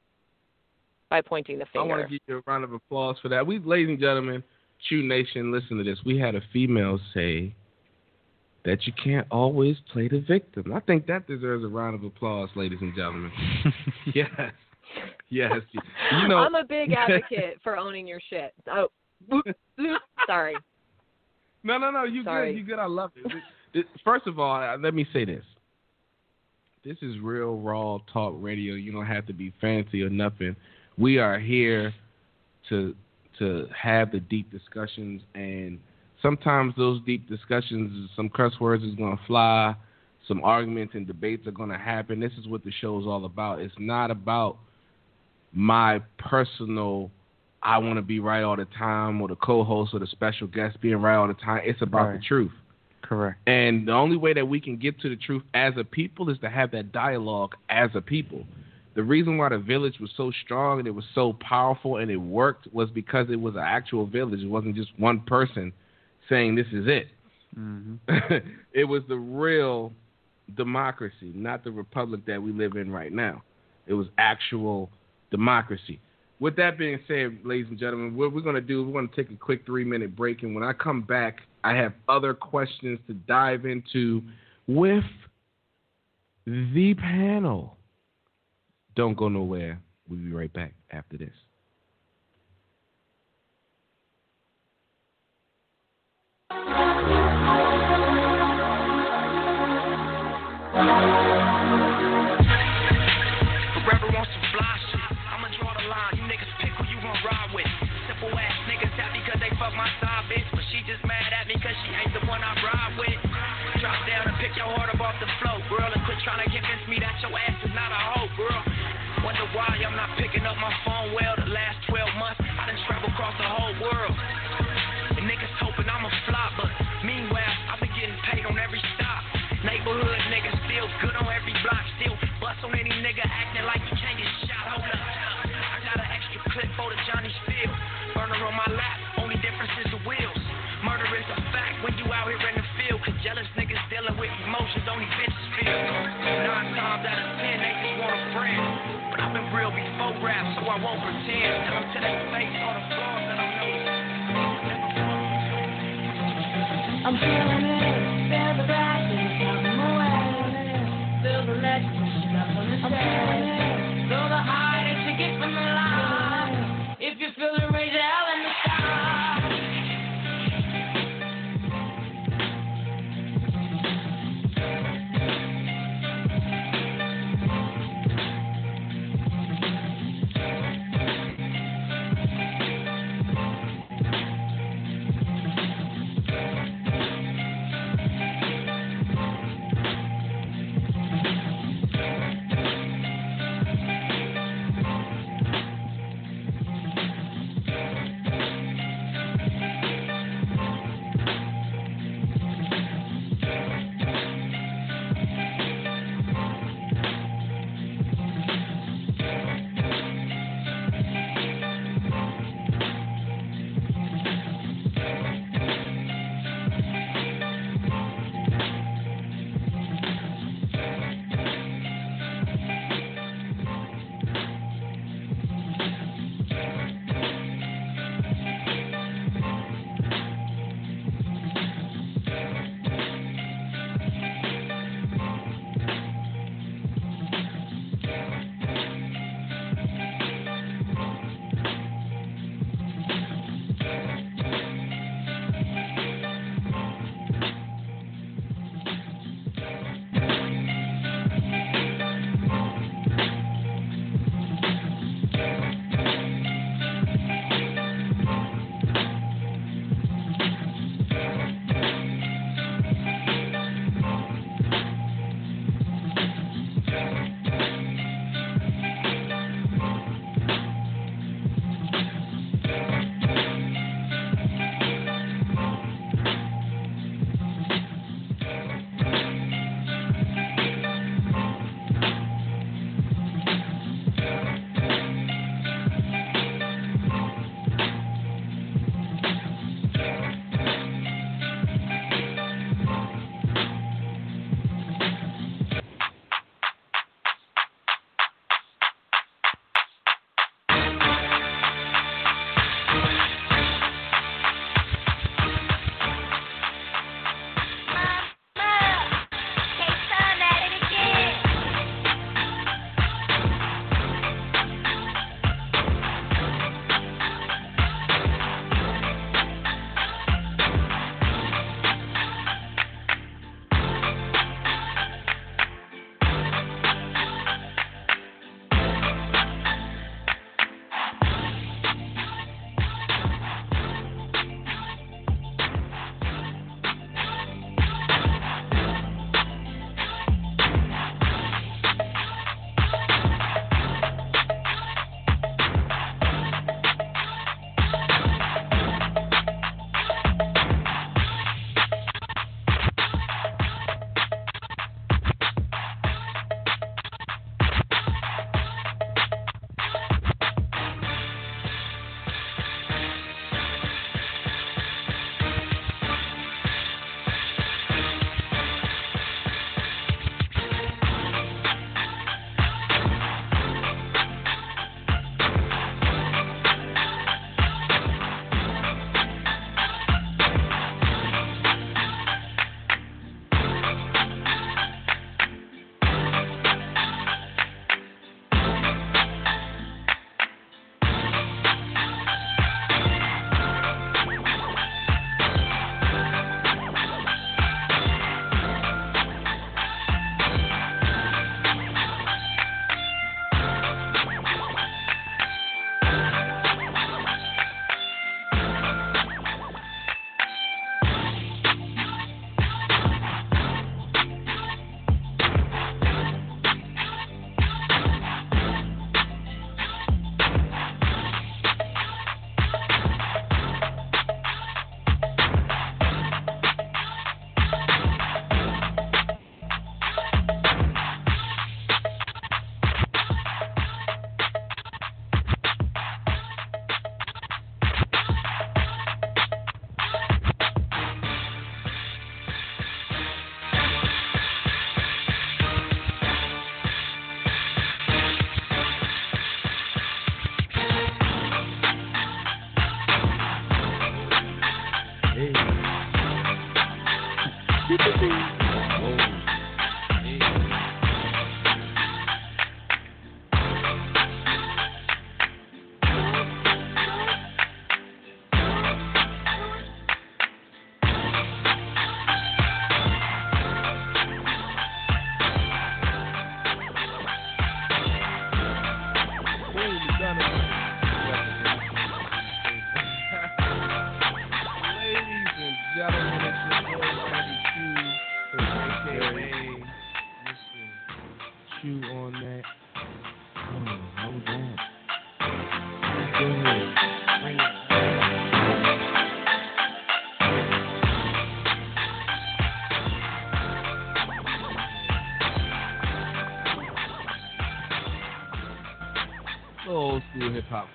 by pointing the finger. I want finger. to give you a round of applause for that. We, ladies and gentlemen, Choo Nation, listen to this. We had a female say that you can't always play the victim. I think that deserves a round of applause, ladies and gentlemen. yes, yes. You know, I'm a big advocate for owning your shit. Oh, oop, oop, sorry. No, no, no. You Sorry. good. You good. I love it. This- this- First of all, uh, let me say this. This is real raw talk radio. You don't have to be fancy or nothing. We are here to to have the deep discussions, and sometimes those deep discussions, some curse words is going to fly, some arguments and debates are going to happen. This is what the show is all about. It's not about my personal I want to be right all the time, or the co-host or the special guest being right all the time. It's about Right. the truth. Correct. And the only way that we can get to the truth as a people is to have that dialogue as a people. The reason why the village was so strong and it was so powerful and it worked was because it was an actual village. It wasn't just one person saying this is it. hmm it was the real democracy, not the republic that we live in right now. It was actual democracy. With that being said, ladies and gentlemen, what we're going to do, we're going to take a quick three minute break. And when I come back, I have other questions to dive into with the panel. Don't go nowhere. We'll be right back after this. Your ass is not a hoe, girl. Wonder why I'm not picking up my phone well the last 12 months. I done traveled across the whole world. And niggas hoping I'm a flop, but meanwhile, I've been getting paid on every stop. Neighborhood niggas still good on every block, still bust on any nigga acting like he can't get shot. Hold up, I got an extra clip for the Johnny Spill. Burner on my lap, only difference is the wheels. Murder is a fact when you out here in the field. Cause jealous niggas dealing with emotions only bitches been rap, so I won't pretend. Tell them to their face on the floor that I know. I'm feeling it, feel the rising, I'm away. Feel the legs pushing up on the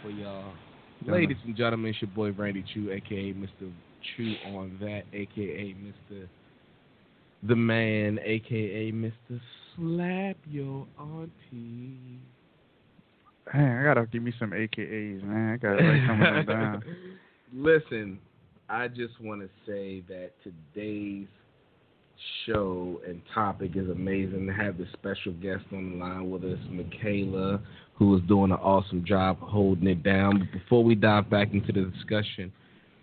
for y'all. Ladies and gentlemen, it's your boy Randy Choo, aka Mr. Choo on that, aka Mr. The Man, aka Mr. Slap Your Auntie. Man, I gotta give me some AKAs, man. I gotta write some of them down. Listen, I just want to say that today's show and topic is amazing to have the special guest on the line with us, Michaela, who is doing an awesome job holding it down. But before we dive back into the discussion,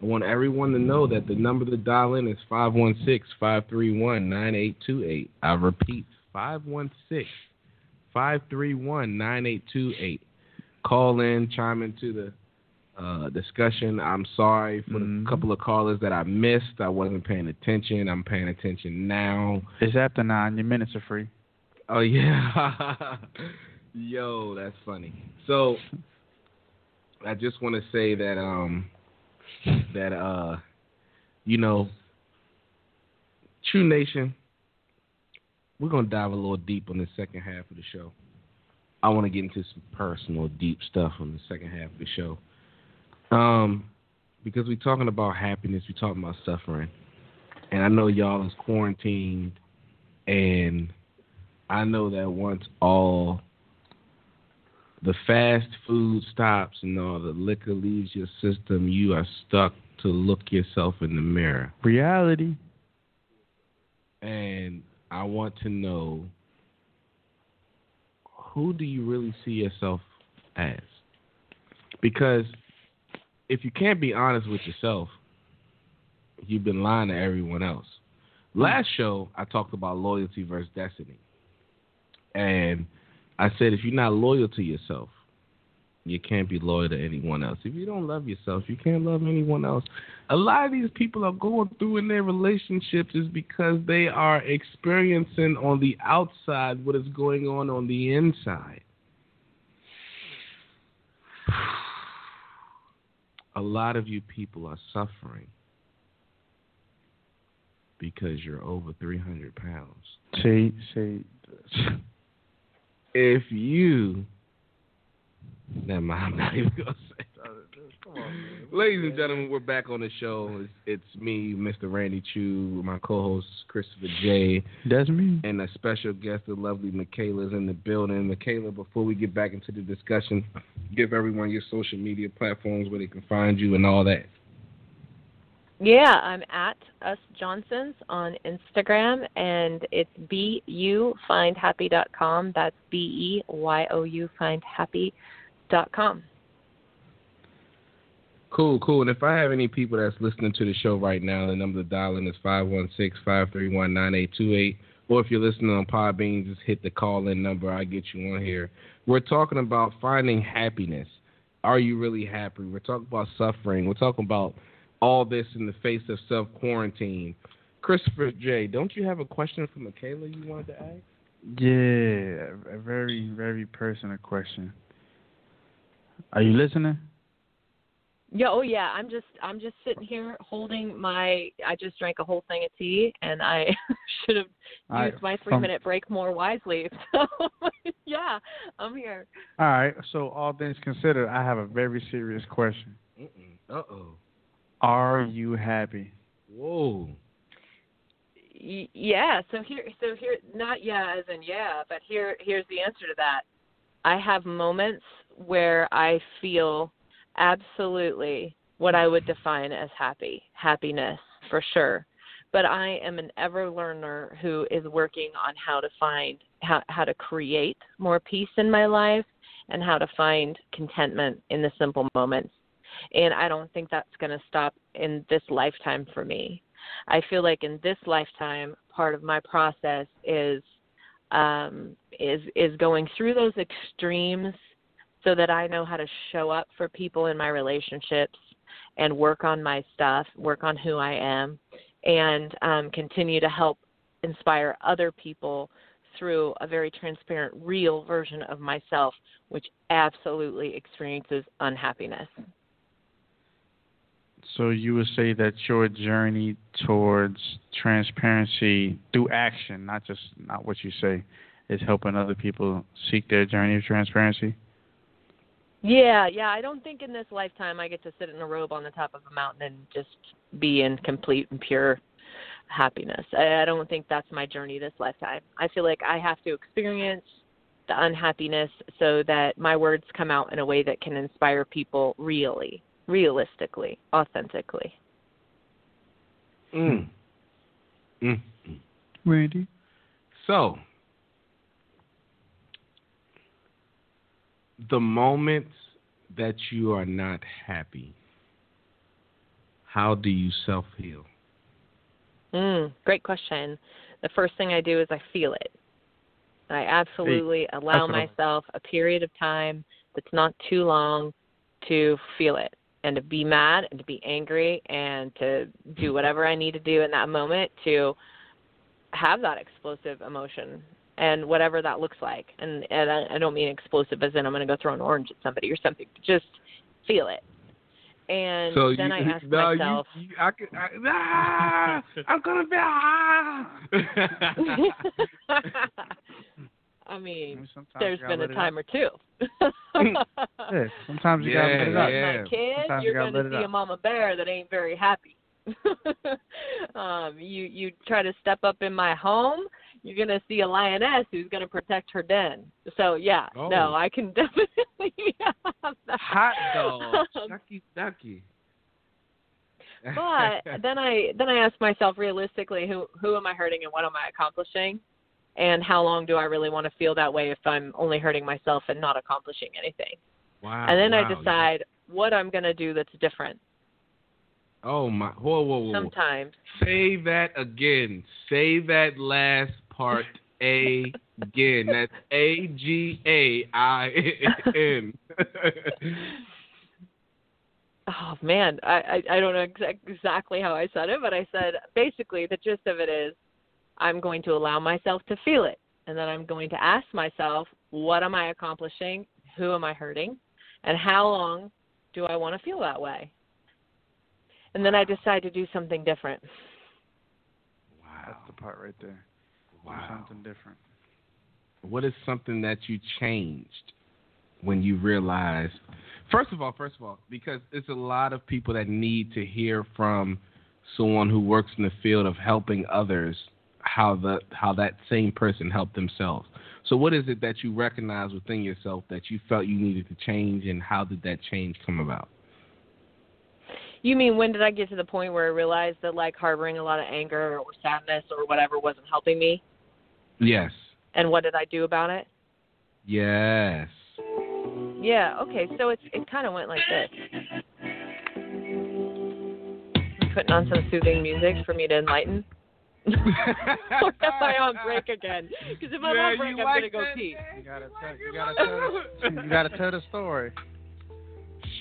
I want everyone to know that the number to dial in is 516 531 9828. I repeat, 516 531 9828. Call in, chime into the uh, discussion. I'm sorry for Mhm. the couple of callers that I missed. I wasn't paying attention. I'm paying attention now. It's after nine. Your minutes are free. Oh yeah. Yo, that's funny. So I just want to say that um that uh you know Choo Nation we're to dive a little deep on the second half of the show. I want to get into some personal deep stuff on the second half of the show. Um because we're talking about happiness, we're talking about suffering. And I know y'all is quarantined and I know that once all the fast food stops and all the liquor leaves your system, you are stuck to look yourself in the mirror. Reality. And I want to know who do you really see yourself as? Because if you can't be honest with yourself, you've been lying to everyone else. Last show, I talked about loyalty versus destiny. And I said, if you're not loyal to yourself, you can't be loyal to anyone else. If you don't love yourself, you can't love anyone else. A lot of these people are going through in their relationships is because they are experiencing on the outside what is going on on the inside. A lot of you people are suffering because you're over 300 pounds. Say, say. If you never mind, I'm not even gonna say. Ladies and gentlemen, we're back on the show. It's, it's me, Mr. Randy Choo, my co-host Christopher J, That's me. and a special guest, the lovely Michaela's in the building. Michaela, before we get back into the discussion, give everyone your social media platforms where they can find you and all that. Yeah, I'm at us Johnsons on Instagram, and it's beyoufindhappy.com. That's b e y o u findhappy.com. Cool, cool. And if I have any people that's listening to the show right now, the number to dial in is 516-531-9828. Or if you're listening on Podbean, just hit the call-in number. I get you on here. We're talking about finding happiness. Are you really happy? We're talking about suffering. We're talking about all this in the face of self-quarantine. Christopher J., don't you have a question for Michaela you wanted to ask? Yeah, a very, very personal question. Are you listening? Yeah, oh yeah. I'm just I'm just sitting here holding my I just drank a whole thing of tea and I should have I- used my three from- minute break more wisely. So yeah, I'm here. All right. So all things considered, I have a very serious question. Uh-oh. Are you happy? Whoa. Y- yeah, so here so here not yeah as in yeah, but here here's the answer to that. I have moments where I feel absolutely what I would define as happy, happiness for sure. But I am an ever learner who is working on how to find how how to create more peace in my life and how to find contentment in the simple moments. And I don't think that's going to stop in this lifetime for me. I feel like in this lifetime, part of my process is um, is is going through those extremes so that I know how to show up for people in my relationships and work on my stuff, work on who I am, and um, continue to help inspire other people through a very transparent, real version of myself, which absolutely experiences unhappiness. So you would say that your journey towards transparency through action, not just not what you say, is helping other people seek their journey of transparency. Yeah, yeah. I don't think in this lifetime I get to sit in a robe on the top of a mountain and just be in complete and pure happiness. I, I don't think that's my journey this lifetime. I feel like I have to experience the unhappiness so that my words come out in a way that can inspire people really, realistically, authentically. Mm. Mm. Randy. So, the moments that you are not happy, how do you self heal? Mm, great question. The first thing I do is I feel it. I absolutely allow that's what I'm- myself a period of time that's not too long to feel it and to be mad and to be angry and to do whatever I need to do in that moment to have that explosive emotion and whatever that looks like. And and I, I don't mean explosive as in I'm going to go throw an orange at somebody or something. Just feel it. And so then you, I ask no, you- myself, you, I could, I, ah, I'm gonna be ah. I mean, Sometimes there's you gotta been a let it time or two. Yeah, sometimes you gotta Yeah, let it up. yeah. My kid, Sometimes you you're gotta going let to see a mama bear that ain't very happy. um, you you try to step up in my home, you're going to see a lioness who's going to protect her den. So yeah, Oh. no, I can definitely have that. Hot dog, ducky, ducky. but then I then I ask myself realistically, who who am I hurting and what am I accomplishing, and how long do I really want to feel that way if I'm only hurting myself and not accomplishing anything? wow, and then wow. I decide what I'm going to do that's different. Oh my! Whoa, whoa, whoa! Sometimes Say that again. Say that last part again. That's A G A I N. oh man, I I, I don't know exa- exactly how I said it, but I said basically the gist of it is I'm going to allow myself to feel it, and then I'm going to ask myself, what am I accomplishing? Who am I hurting? And how long do I want to feel that way? And then I decide to do something different. Wow. That's the part right there. Do Wow. Something different. What is something that you changed when you realized? First of all, first of all, because it's a lot of people that need to hear from someone who works in the field of helping others how the how that same person helped themselves. So what is it that you recognize within yourself that you felt you needed to change and how did that change come about? You mean when did I get to the point where I realized that like harboring a lot of anger or sadness or whatever wasn't helping me? Yes. And what did I do about it? Yes. Yeah, okay, so it's it kind of went like this. I'm putting on some soothing music for me to enlighten. Or am I on break again? Because if I'm Yeah, on break, I'm like gonna go pee. You gotta tell, you gotta tell, the, you gotta tell the story.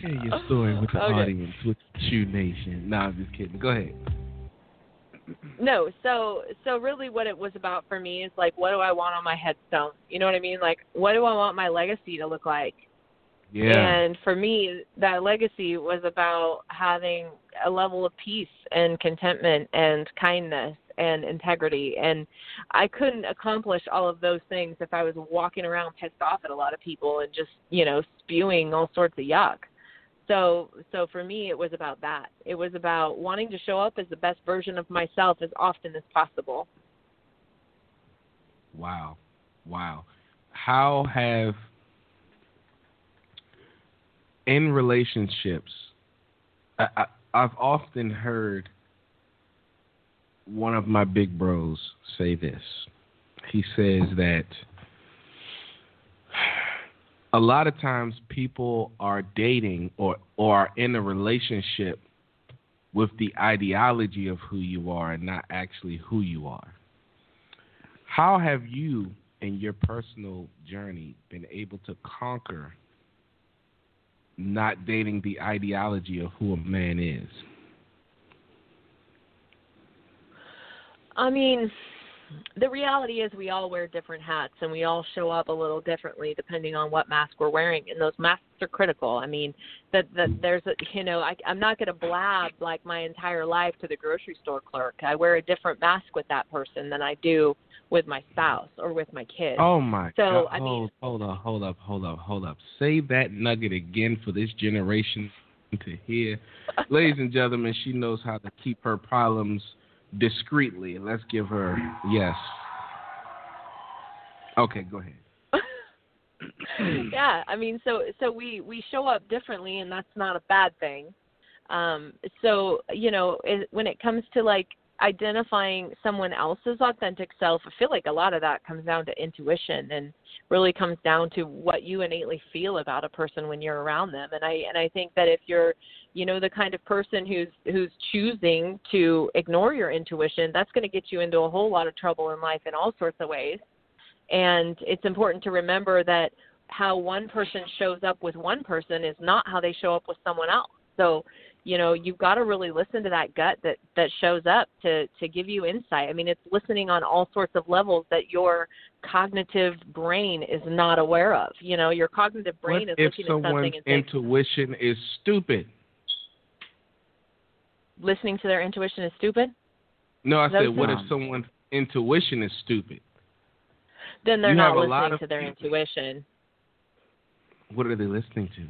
Share your story with the Okay. audience with Choo Nation. No, I'm just kidding. Go ahead. No, so so really, what it was about for me is like, what do I want on my headstone? You know what I mean? Like, what do I want my legacy to look like? Yeah. And for me, that legacy was about having a level of peace and contentment and kindness and integrity. And I couldn't accomplish all of those things if I was walking around pissed off at a lot of people and just, you know, spewing all sorts of yuck. So so for me it was about that. It was about wanting to show up as the best version of myself as often as possible. Wow. Wow. How have in relationships I, I I've often heard one of my big bros say this. He says that a lot of times people are dating or or are in a relationship with the ideology of who you are and not actually who you are. How have you in your personal journey been able to conquer not dating the ideology of who a man is? I mean, the reality is we all wear different hats and we all show up a little differently depending on what mask we're wearing and those masks are critical i mean that that there's a you know i i'm not going to blab like my entire life to the grocery store clerk i wear a different mask with that person than i do with my spouse or with my kids Oh my So, God! I mean- hold, hold up, hold up, hold up, hold up. Say that nugget again for this generation to hear. Ladies and gentlemen, she knows how to keep her problems discreetly. Let's give her yes. Okay, go ahead. yeah i mean so so we we show up differently and that's not a bad thing um so you know it, when it comes to like identifying someone else's authentic self i feel like a lot of that comes down to intuition and really comes down to what you innately feel about a person when you're around them and i and i think that if you're you know the kind of person who's who's choosing to ignore your intuition that's going to get you into a whole lot of trouble in life in all sorts of ways and it's important to remember that how one person shows up with one person is not how they show up with someone else. So, you know, you've got to really listen to that gut that that shows up to to give you insight. I mean, it's listening on all sorts of levels that your cognitive brain is not aware of. You know, your cognitive brain what is looking at something and saying, intuition is stupid? listening to their intuition is stupid. No, I said, what if someone's intuition is stupid? Then they're You not have a lot listening to their people- intuition. What are they listening to?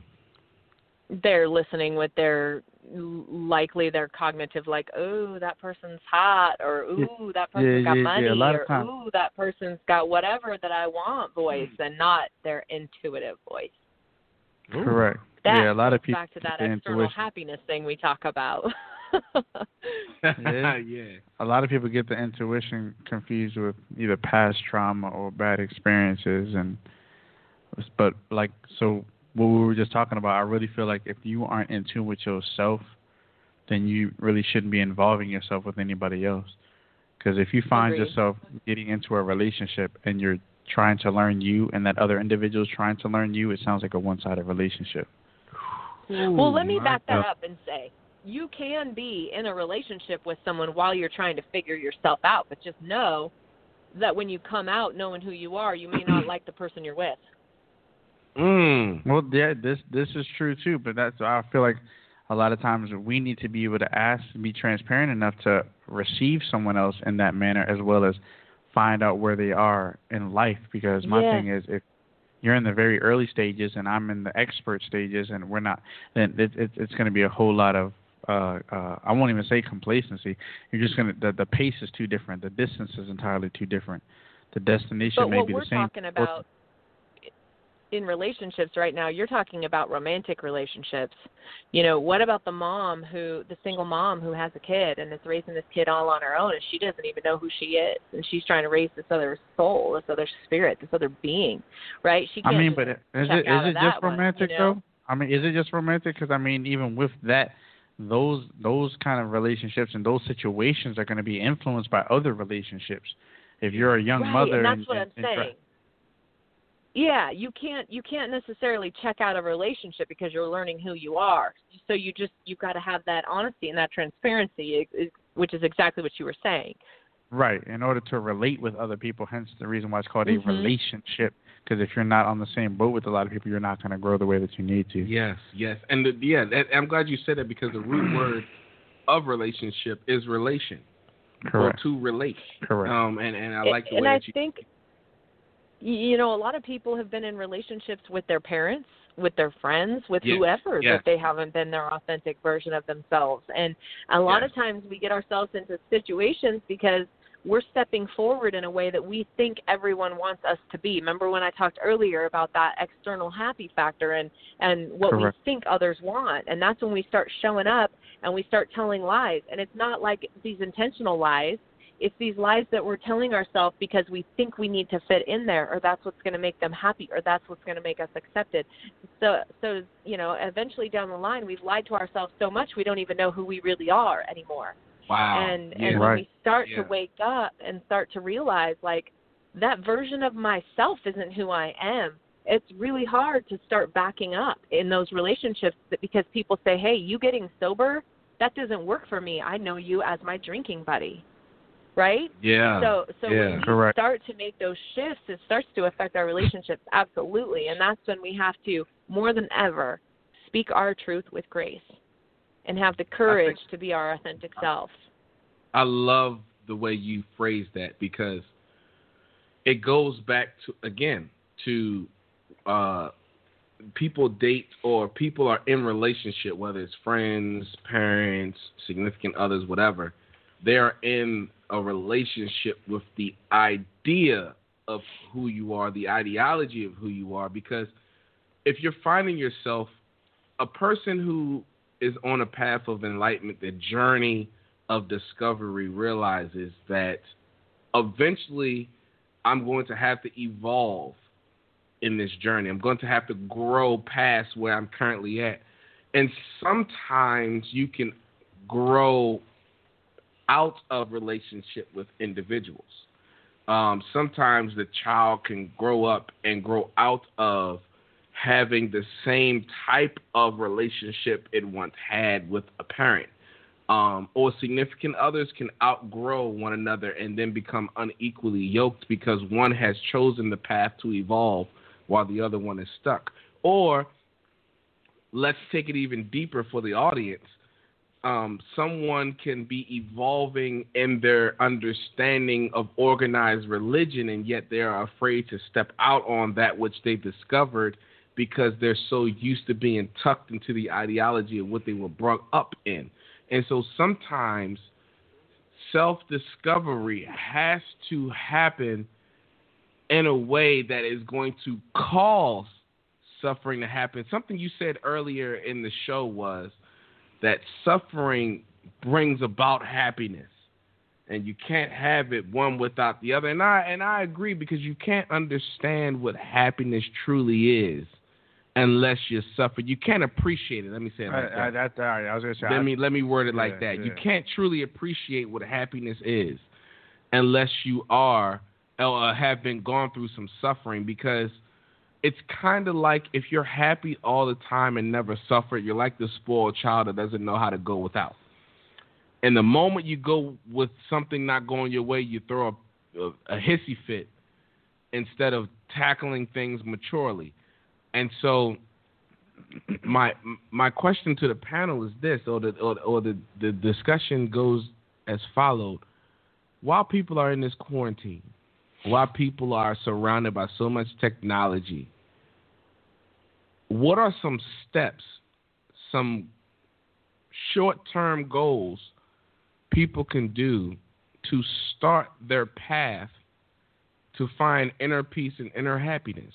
they're listening with their likely their cognitive like oh that person's hot or ooh that person's yeah, got yeah, money yeah, a lot of or time- ooh that person's got whatever that I want voice mm. and not their intuitive voice. Correct. That yeah, a lot of people back to that external intuition. happiness thing we talk about. Yeah. yeah. a lot of people get the intuition confused with either past trauma or bad experiences and but like so what we were just talking about i really feel like if you aren't in tune with yourself then you really shouldn't be involving yourself with anybody else because if you find Agreed. yourself getting into a relationship and you're trying to learn you and that other individual is trying to learn you it sounds like a one-sided relationship well, let me my back that up and say you can be in a relationship with someone while you're trying to figure yourself out, but just know that when you come out knowing who you are, you may not like the person you're with. Mm. Well, yeah, this this is true too, but that's I feel like a lot of times we need to be able to ask and be transparent enough to receive someone else in that manner as well as find out where they are in life because my Yeah. thing is if you're in the very early stages and I'm in the expert stages and we're not then it, it, it's going to be a whole lot of uh uh I won't even say complacency. You're just going to the the pace is too different. The distance is entirely too different. The destination But may what be we're the same. talking about in relationships right now, you're talking about romantic relationships. You know, what about the mom who, the single mom who has a kid and is raising this kid all on her own, and she doesn't even know who she is, and she's trying to raise this other soul, this other spirit, this other being, right? She can't. i mean, but is it is it just one, romantic you know? though? I mean, is it just romantic? Because I mean, even with that, those those kind of relationships and those situations are going to be influenced by other relationships. If you're a young right, mother, and that's what and, I'm and- saying. Yeah, you can't you can't necessarily check out a relationship because you're learning who you are. So you just you've got to have that honesty and that transparency, ex- ex- which is exactly what you were saying. right, in order to relate with other people. Hence the reason why it's called Mhm. a relationship. Because if you're not on the same boat with a lot of people, you're not going to grow the way that you need to. Yes, yes, and the, yeah, that, I'm glad you said that because the root word of relationship is relation, Correct. or to relate. Correct. Um, and and I like the and way I that you. think y- you know a lot of people have been in relationships with their parents with their friends with Yes, whoever yes. that they haven't been their authentic version of themselves and a lot Yes. of times we get ourselves into situations because we're stepping forward in a way that we think everyone wants us to be remember when i talked earlier about that external happy factor and and what Correct. we think others want and that's when we start showing up and we start telling lies and it's not like these intentional lies it's these lies that we're telling ourselves because we think we need to fit in there or that's what's going to make them happy or that's what's going to make us accepted. So so you know eventually down the line we've lied to ourselves so much we don't even know who we really are anymore. Wow. and yeah. and when we start Yeah. to wake up and start to realize like that version of myself isn't who I am. It's really hard to start backing up in those relationships that because people say hey you getting sober? That doesn't work for me. I know you as my drinking buddy right? Yeah. So so yeah. when we Correct. start to make those shifts, it starts to affect our relationships absolutely, and that's when we have to more than ever speak our truth with grace and have the courage to be our authentic self. I love the way you phrase that because it goes back to again to uh, people date or people are in relationship, whether it's friends, parents, significant others, whatever. They are in a relationship with the idea of who you are, the ideology of who you are. Because if you're finding yourself a person who is on a path of enlightenment, the journey of discovery realizes that eventually I'm going to have to evolve in this journey. I'm going to have to grow past where I'm currently at. And sometimes you can grow out of relationship with individuals. Um, sometimes the child can grow up and grow out of having the same type of relationship it once had with a parent. Um, or significant others can outgrow one another and then become unequally yoked because one has chosen the path to evolve while the other one is stuck. Or let's take it even deeper for the audience. Um, someone can be evolving in their understanding of organized religion, and yet they are afraid to step out on that which they discovered because they're so used to being tucked into the ideology of what they were brought up in. And so sometimes self discovery has to happen in a way that is going to cause suffering to happen. Something you said earlier in the show was that suffering brings about happiness. And you can't have it one without the other. And I and I agree because you can't understand what happiness truly is unless you suffer. You can't appreciate it. Let me say it like I, I, that. right, I was gonna say. Let I- me let me word it like Yeah, that. You can't truly appreciate what happiness is unless you are or have been gone through some suffering because it's kind of like if you're happy all the time and never suffer, you're like the spoiled child that doesn't know how to go without. And the moment you go with something not going your way, you throw a, a, a hissy fit instead of tackling things maturely. And so my my question to the panel is this, or the or, or the, the discussion goes as followed: While people are in this quarantine, while people are surrounded by so much technology, what are some steps, some short-term goals people can do to start their path to find inner peace and inner happiness?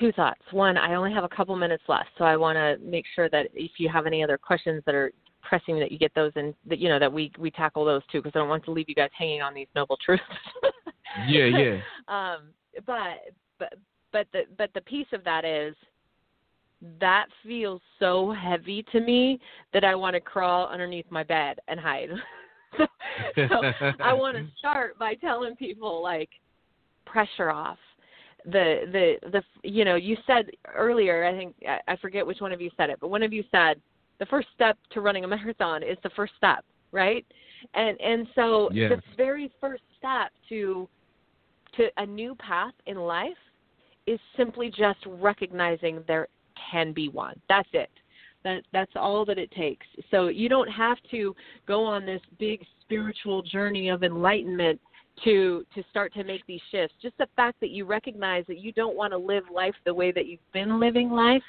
Two thoughts. One, I only have a couple minutes left, so I want to make sure that if you have any other questions that are pressing, that you get those and that you know that we we tackle those too, because I don't want to leave you guys hanging on these noble truths. Yeah, yeah. um, but but but the but the piece of that is that feels so heavy to me that I want to crawl underneath my bed and hide. so, so I want to start by telling people like pressure off. The the the you know you said earlier I think I I forget which one of you said it but one of you said the first step to running a marathon is the first step right and and so Yes. the very first step to to a new path in life is simply just recognizing there can be one. That's it. That that's all that it takes. So you don't have to go on this big spiritual journey of enlightenment to to start to make these shifts. Just the fact that you recognize that you don't want to live life the way that you've been living life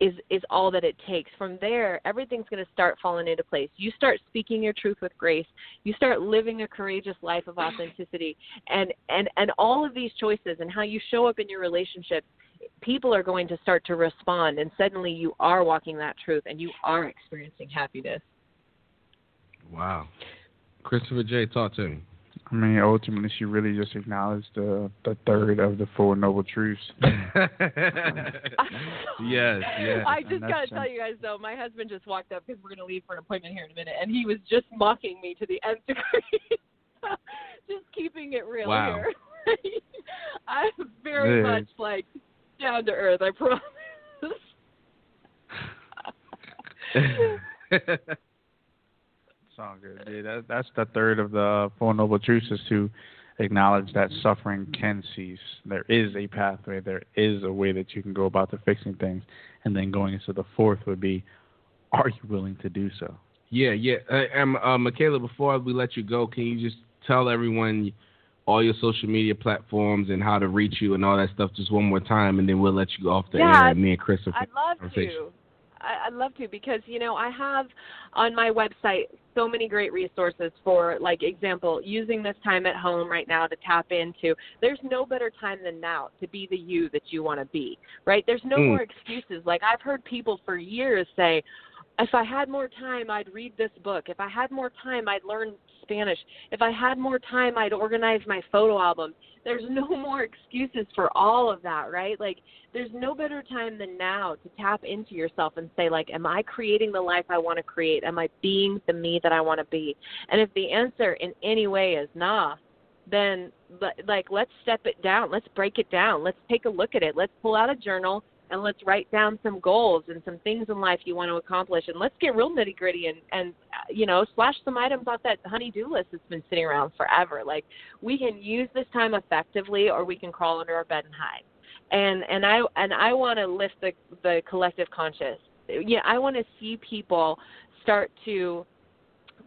is is all that it takes. From there, everything's going to start falling into place. You start speaking your truth with grace. You start living a courageous life of authenticity, and and and all of these choices and how you show up in your relationships, people are going to start to respond, and suddenly you are walking that truth, and you are experiencing happiness. Wow. Christopher J, talk to me. I mean, ultimately, she really just acknowledged the the third of the four noble truths. yes, yes. I just gotta that's- tell you guys though, my husband just walked up because we're gonna leave for an appointment here in a minute, and he was just mocking me to the nth degree. just keeping it real Wow. here. I'm very Yeah. much like down to earth. I promise. It's all good. Yeah, that, that's the third of the Four Noble Truths is to acknowledge that suffering can cease. There is a pathway. There is a way that you can go about to fixing things. And then going into the fourth would be, are you willing to do so? Yeah, yeah. Uh, um, uh, Michaela, before we let you go, can you just tell everyone all your social media platforms and how to reach you and all that stuff just one more time, and then we'll let you go off the Yeah, air. And me and Chris I'd love to. I- I'd love to because you know I have on my website so many great resources for like example using this time at home right now to tap into. There's no better time than now to be the you that you want to be. Right? There's no Mm. more excuses. Like I've heard people for years say, if I had more time, I'd read this book. If I had more time, I'd learn Spanish. If I had more time, I'd organize my photo album. There's no more excuses for all of that, right? Like there's no better time than now to tap into yourself and say like am I creating the life I want to create? Am I being the me that I want to be? And if the answer in any way is nah, then like let's step it down. Let's break it down. Let's take a look at it. Let's pull out a journal and let's write down some goals and some things in life you want to accomplish and let's get real nitty gritty and and you know slash some items off that honey do list that's been sitting around forever. Like we can use this time effectively or we can crawl under our bed and hide. And and i and i want to lift the the collective conscious. Yeah i want to see people start to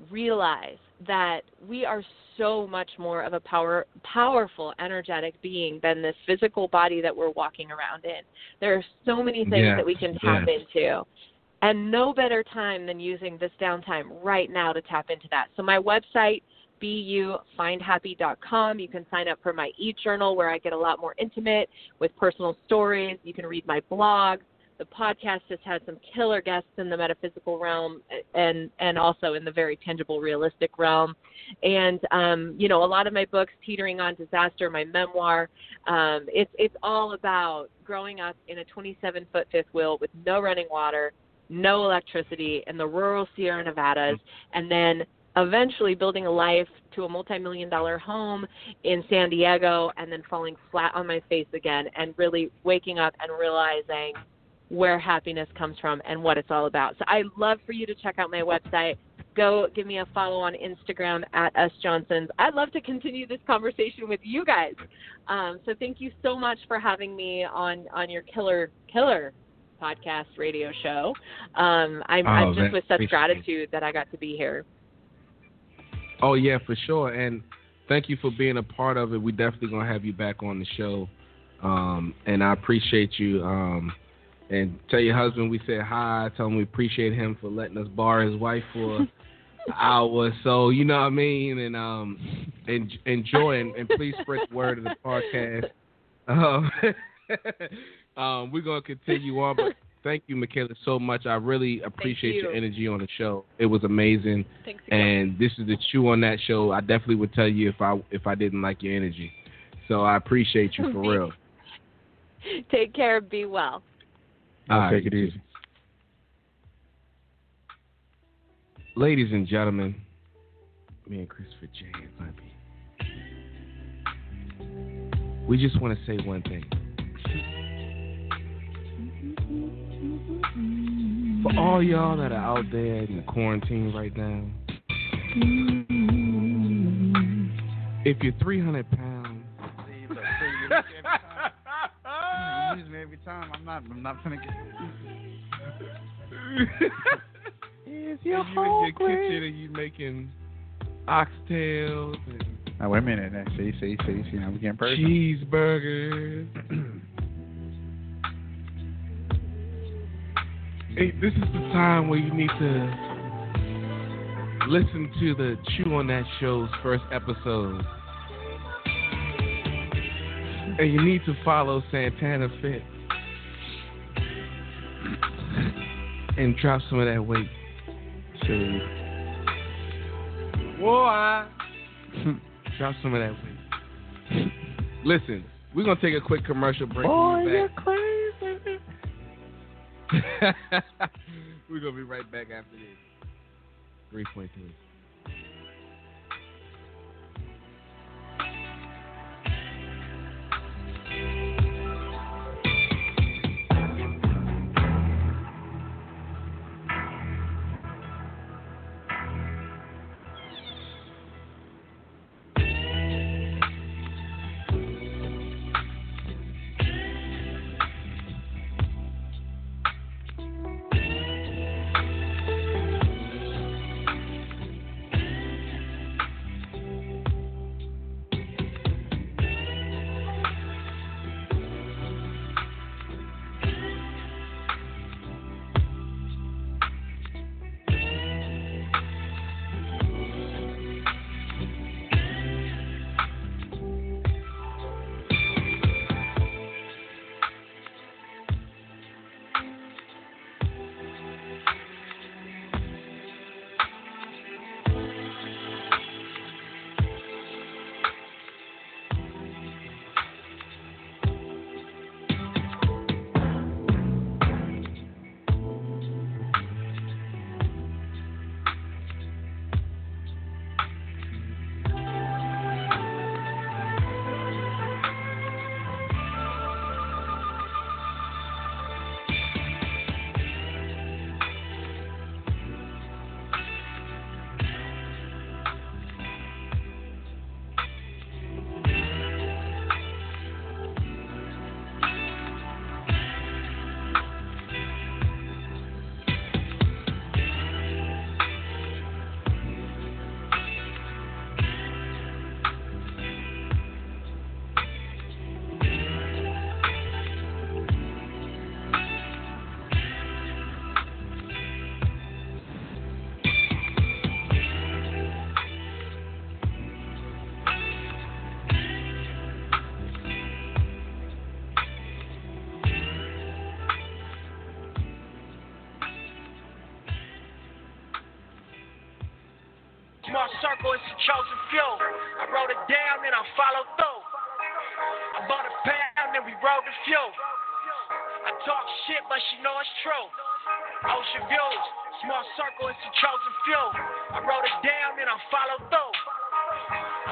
realize that we are so much more of a power powerful energetic being than this physical body that we're walking around in. There are so many things that we can tap into and no better time than using this downtime right now to tap into that so my website beyoufindhappy.com. You can sign up for my e-journal where I get a lot more intimate with personal stories. You can read my blog. The podcast has had some killer guests in the metaphysical realm and and also in the very tangible, realistic realm. And um, you know, a lot of my books, Teetering on Disaster, my memoir, um, it's it's all about growing up in a 27 foot fifth wheel with no running water, no electricity in the rural Sierra Nevadas, and then eventually building a life to a multi-million dollar home in San Diego and then falling flat on my face again and really waking up and realizing where happiness comes from and what it's all about. So I'd love for you to check out my website. Go give me a follow on Instagram at S Johnsons. I'd love to continue this conversation with you guys. Um, so thank you so much for having me on on your killer killer podcast radio show. Um, I'm, Oh, I'm just with such gratitude that I got to be here. Oh yeah, for sure. And thank you for being a part of it. We definitely gonna have you back on the show. Um, and I appreciate you. Um, and tell your husband we said hi. Tell him we appreciate him for letting us borrow his wife for an hour or so. You know what I mean? And um, and enjoy and, and please spread the word of the podcast. Um, um, we're gonna continue on, but thank you, Michaela, so much. I really appreciate your energy on the show. It was amazing. Thanks again. And this is the Choo on that show. I definitely would tell you if I if I didn't like your energy. So I appreciate you for real. Take care. Be well. All right, take it easy. Ladies and gentlemen, me and Christopher J. and Bobby. We just want to say one thing. For all y'all that are out there in the quarantine right now, mm-hmm. if you're 300 pounds, You use me every time. I'm not. I'm not gonna get. if you're in your kitchen and you making oxtails and Now wait a minute. Now, see, see, see, see. Now we getting personal. cheeseburgers. hey, this is the time where you need to listen to the Choo on That Show's first episode. And you need to follow Santana Fit and drop some of that weight. Boy, drop some of that weight. Listen, we're gonna take a quick commercial break. Boy, you're crazy. We're going to be right back after this. 3.3. chosen. I wrote it down and I followed through. I bought a pound and we rode the few. I talk shit, but she know it's true. Ocean views, small circle, it's the chosen few. I wrote it down and I followed through.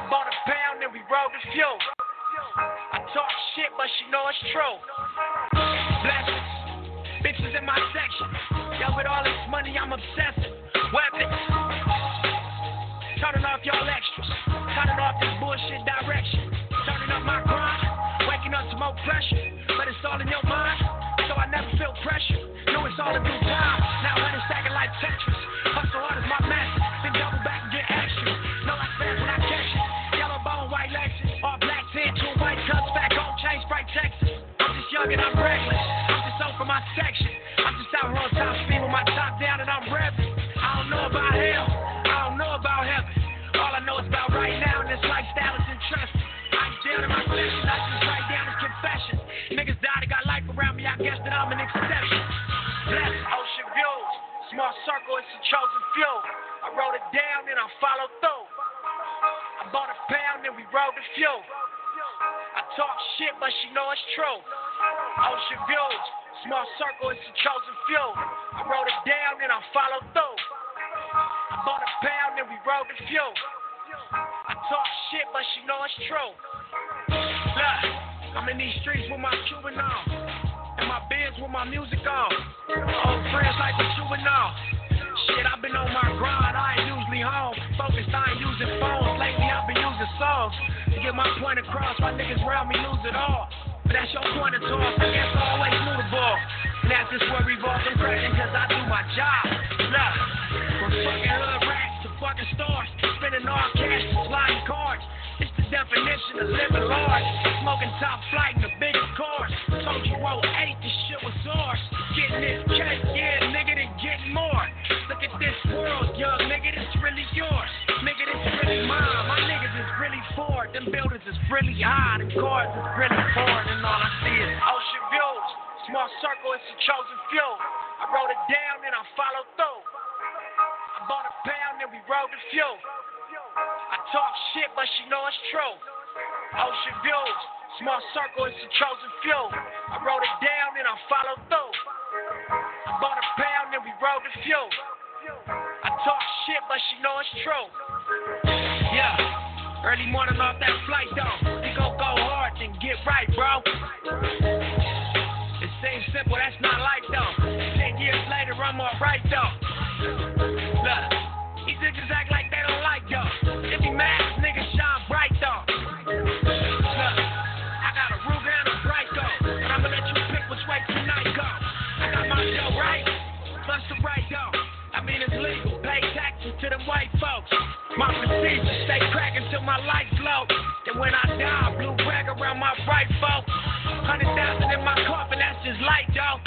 I bought a pound and we rode the few. I talk shit, but she know it's true. Blessings, bitches in my section. Yo, with all this money, I'm obsessive. Weapons, turning off y'all extras. Turning off this bullshit direction. Turning up my grind, waking up to more pressure. But it's all in your mind, so I never feel pressure. Know it's all in due time. Now let it stacking like Tetris. Hustle hard as my master, then double back and get extra. Know I fast when I catch it. Yellow bone, white Lexus, all black tint, two white cups, fat gold chain, Sprite Texas. I'm just young and I'm reckless. I'm just on for my section. I'm just out here on top speed with my top down and I'm revving. I don't know about hell. About heaven. All I know is about right now, and this lifestyle is interesting. I ain't down in my session, I just write down his confessions. Niggas died and got life around me, I guess that I'm an exception. Bless ocean views, small circle, it's a chosen few. I wrote it down and I followed through. I bought a pound and we rode the few. I talk shit, but she know it's true. Ocean views, small circle, it's a chosen few. I wrote it down and I followed through. Bought a pound and we rode the few. I talk shit, but she know it's true. Look, I'm in these streets with my Cuban on. And my Benz with my music on. Old friends like the Cuban on. Shit, I've been on my grind, I ain't usually home. Focused, I ain't using phones. Lately, I've been using songs to get my point across. My niggas around me lose it all. That's your point of toss. I guess always. And that's just where revolves and crashing, cause I do my job. Look, from fucking hood rats to fucking stars, spending all cash, sliding cards. It's the definition of living large. Smoking top flight in the biggest cars. Told you roll eight, this shit was ours. Getting this cake, yeah, nigga, then getting more. Look at this world, young nigga, this really yours. Nigga, this really mine. My Ford. Them buildings is really cars is really. And all I see is ocean views. Small circle, it's a chosen few. I wrote it down and I followed through. I bought a pound and we rode the few. I talk shit, but she know it's true. Ocean views, small circle, it's a chosen few. I wrote it down and I followed through. I bought a pound and we rode the few. I talk shit, but she know it's true. Yeah, early morning off that flight though. We gon' go hard and get right, bro. It seems simple, that's not life though. Ten years later, I'm alright though. Look, these niggas act like they don't like y'all. If he mad, niggas shine bright though. Look, I got a Ruger and a Brico, but I'ma let you pick which way tonight go. I got my show right, plus the right though. I mean it's legal, to them white folks. My procedure stay cracking till my lights low. And when I die, blue rag around my right folk. Hundred thousand in my coffin, that's just light, though.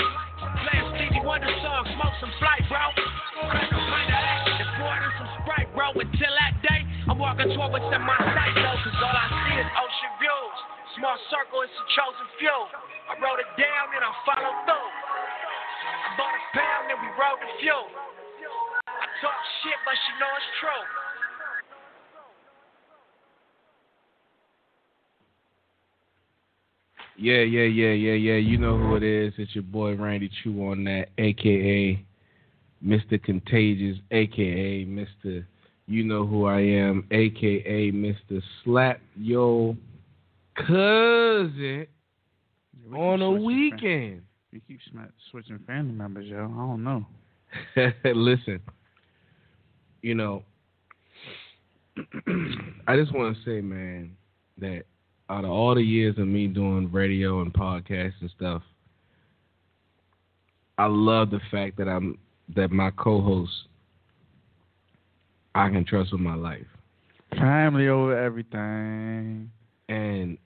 Playing Stevie Wonder songs, smoke some flight, bro. Crack a pint of that, and pour in some Sprite, bro. Until that day, I'm walking toward what's in my sight, though. Cause all I see is ocean views. Small circle, it's a chosen few. I wrote it down and I followed through. I bought a pound and we rode the few. I talk shit, but she know it's true. Yeah, yeah, yeah, yeah, yeah. You know who it is. It's your boy Randy Choo on that, aka Mr. Contagious, aka Mr. You know who I am, aka Mr. Slap Yo Cousin We on keep a weekend. fam- We keep sm- switching family members, yo. I don't know. Listen, you know, I just want to say, man, that out of all the years of me doing radio and podcasts and stuff, I love the fact that I'm that my co-host I can trust with my life. Family over everything. And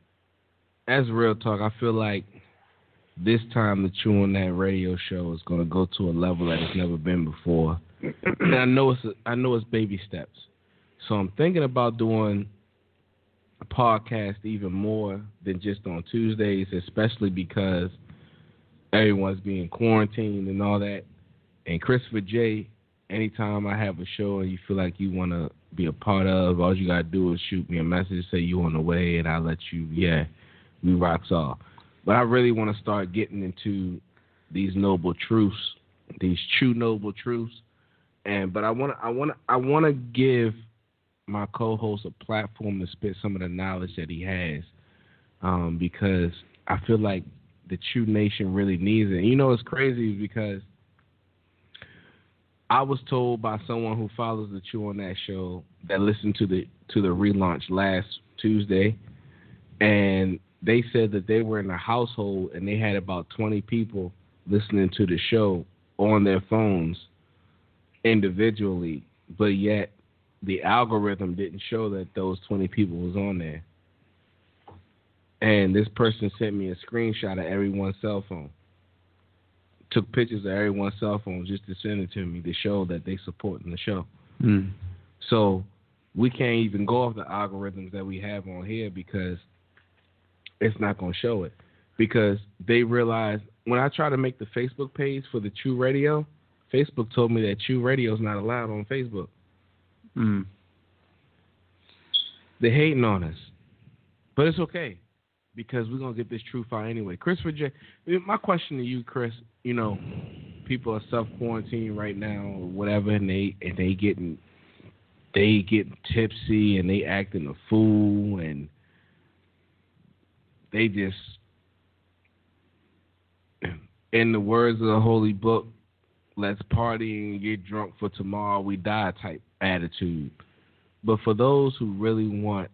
as real talk, I feel like this time the Choo on That radio show is going to go to a level that it's never been before. And I know it's I know it's baby steps. So I'm thinking about doing a podcast even more than just on Tuesdays, especially because everyone's being quarantined and all that. And Christopher J, anytime I have a show and you feel like you want to be a part of. All you gotta do is shoot me a message, say you on the way, and I'll let you. Yeah, we rocks off. But I really want to start getting into these noble truths, these Choo Noble Truths, and but I want to, I want to, I want to give my co-host a platform to spit some of the knowledge that he has, um, because I feel like the Choo Nation really needs it. And you know, it's crazy because I was told by someone who follows the Choo on that show that listened to the to the relaunch last Tuesday, and they said that they were in a household and they had about 20 people listening to the show on their phones individually, but yet the algorithm didn't show that those 20 people was on there. And this person sent me a screenshot of everyone's cell phone. Took pictures of everyone's cell phone just to send it to me to show that they supporting the show. Mm. So we can't even go off the algorithms that we have on here because it's not going to show it. Because they realize when I try to make the Facebook page for the Choo Radio, Facebook told me that Choo Radio is not allowed on Facebook. Mm. They're hating on us, but it's okay because we're gonna get this true out anyway. Christopher J. My question to you, Chris. You know, people are self quarantining right now or whatever, and they and they getting they getting tipsy and they acting a fool and they just in the words of the holy book, let's party and get drunk for tomorrow we die type attitude. But for those who really want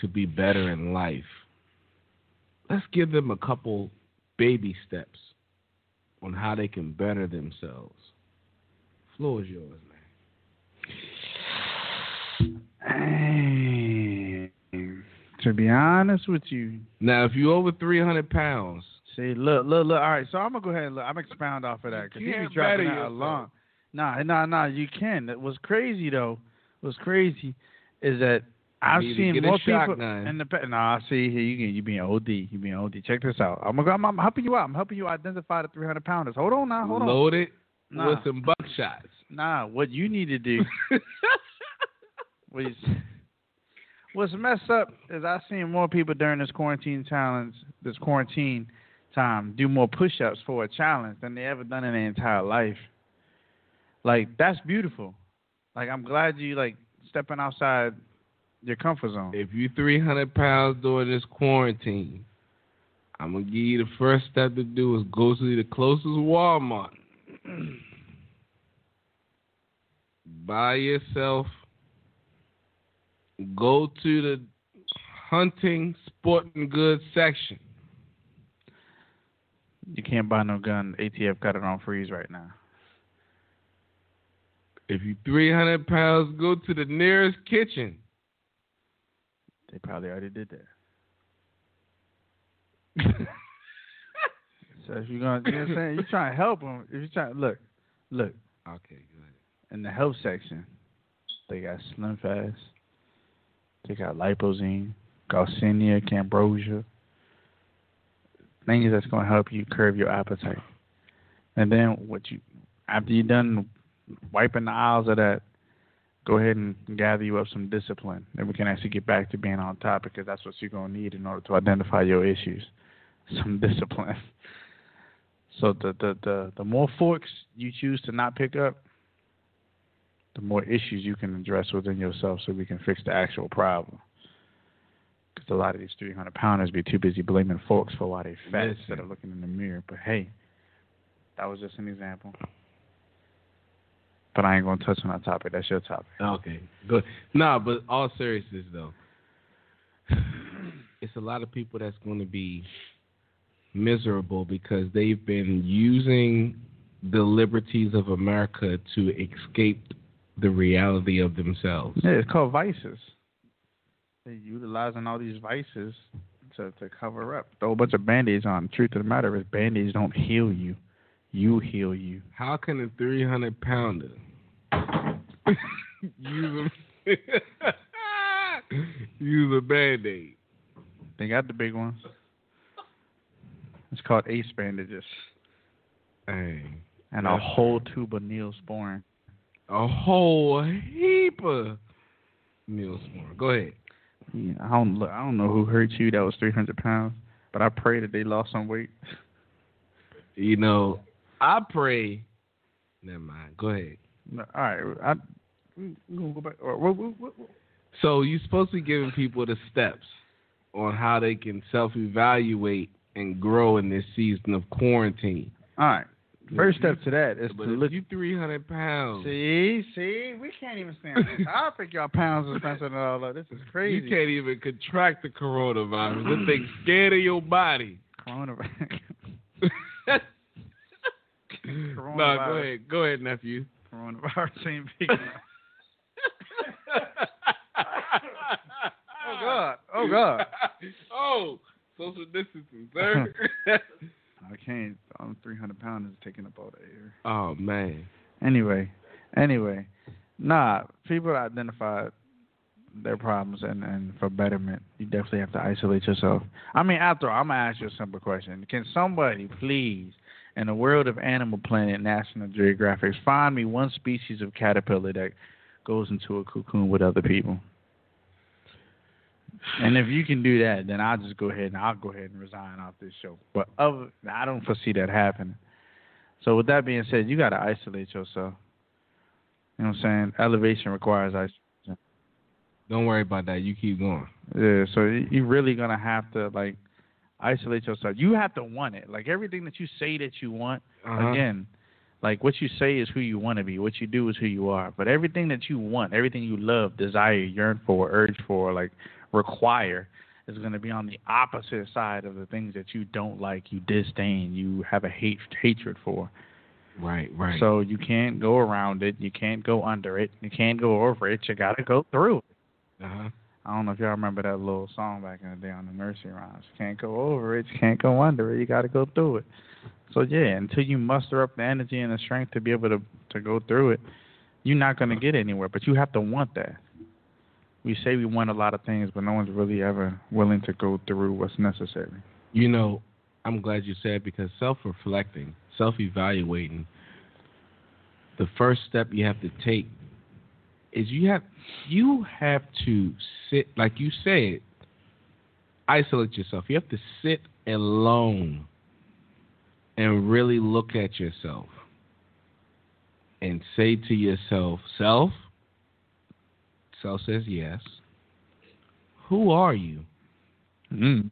to be better in life, let's give them a couple baby steps on how they can better themselves. Floor is yours, man. Dang. To be honest with you, Now, if you're over three hundred pounds, see, look, look, look. All right, so I'm gonna go ahead and look. I'm expound off of that because You be dropping yourself. along. Nah, nah, nah. You can. It was crazy though. What's crazy is that I've seen more people in the pa- Nah, I see here you can you being OD. You being OD. Check this out. I'm gonna, I'm, I'm helping you out. I'm helping you identify the 300 pounders. Hold on now. Hold on. load it Nah. with some buckshots. Nah, what you need to do was what's messed up is I've seen more people during this quarantine challenge, this quarantine time, do more push-ups for a challenge than they ever done in their entire life. Like that's beautiful. Like I'm glad you like stepping outside your comfort zone. if you 300 pounds during this quarantine, I'm gonna give you the first step to do is go to the closest Walmart. Buy yourself. Go to the hunting sporting goods section. You can't buy no gun. ATF got it on freeze right now. If you 300 pounds, go to the nearest kitchen. They probably already did that. So if you're gonna, you know what I'm saying, you're trying to help them. If you're trying, look, look Okay, good. in the health section, they got Slim Fast, they got Lipozene, Garcinia, Cambogia, things that's gonna help you curb your appetite. And then what you, after you're done wiping the aisles of that, go ahead and gather you up some discipline. Then we can actually get back to being on top because that's what you're gonna need in order to identify your issues. Some discipline. So the, the, the, the more forks you choose to not pick up, the more issues you can address within yourself so we can fix the actual problem. Because a lot of these 300 pounders be too busy blaming folks for why they fat Listen. instead of looking in the mirror. But hey, that was just an example. But I ain't going to touch on that topic. That's your topic. Okay, good. Nah, but all seriousness though, it's a lot of people that's going to be miserable because they've been using the liberties of America to escape the reality of themselves. Yeah, it's called vices. They're utilizing all these vices to, to cover up. Throw a bunch of band-aids on. Truth of the matter is band-aids don't heal you. You heal you. How can a 300 pounder use a use a band aid? They got the big ones. It's called ace bandages. Hey, And a whole tube of Neosporin. a whole heap of more. Go ahead. Yeah, I don't look. I don't know who hurt you. That was 300 pounds, but I pray that they lost some weight. You know, I pray. Never mind. Go ahead. All right, I, we gonna go back. Or, what, what, what, what- So you're supposed to be giving people the steps on how they can self-evaluate and grow in this season of quarantine. All right. First step to that is But to if look. you 300 pounds, See, see, we can't even stand this topic. Y'all pounds is expensive and all that. This is crazy. you can't even contract the coronavirus. This thing's scared of your body. Coronavirus. no, go ahead. Go ahead, nephew. Coronavirus ain't big enough. Oh God. Oh God. oh, social distancing, sir. I can't. I'm 300 pounds is taking up all the air. oh man. Anyway, anyway, nah. People identify their problems and and for betterment, you definitely have to isolate yourself. I mean, after all, I'm gonna ask you a simple question: Can somebody please, in the world of Animal Planet, National Geographic, find me one species of caterpillar that goes into a cocoon with other people? And if you can do that, then I'll just go ahead and I'll go ahead and resign off this show. But other, I don't foresee that happening. So with that being said, you got to isolate yourself. You know what I'm saying? Elevation requires isolation. Don't worry about that. You keep going. Yeah, so you- you're really gonna have to like isolate yourself. You have to want it. Like everything that you say that you want, Uh-huh. again, like what you say is who you want to be. What you do is who you are. But everything that you want, everything you love, desire, yearn for, urge for, like require, is going to be on the opposite side of the things that you don't like, you disdain, you have a hate hatred for. Right, right. So you can't go around it. You can't go under it. You can't go over it. You got to go through it. uh-huh. I don't know if y'all remember that little song back in the day on the Mercy rhymes. You can't go over it. You can't go under it. You got to go through it. So yeah, until you muster up the energy and the strength to be able to to go through it, you're not gonna get anywhere. But you have to want that. We say we want a lot of things, but no one's really ever willing to go through what's necessary. You know, I'm glad you said because self-reflecting, self-evaluating, the first step you have to take is you have you have to sit like you said, isolate yourself. You have to sit alone and really look at yourself and say to yourself, self, self says yes. Who are you? Mm.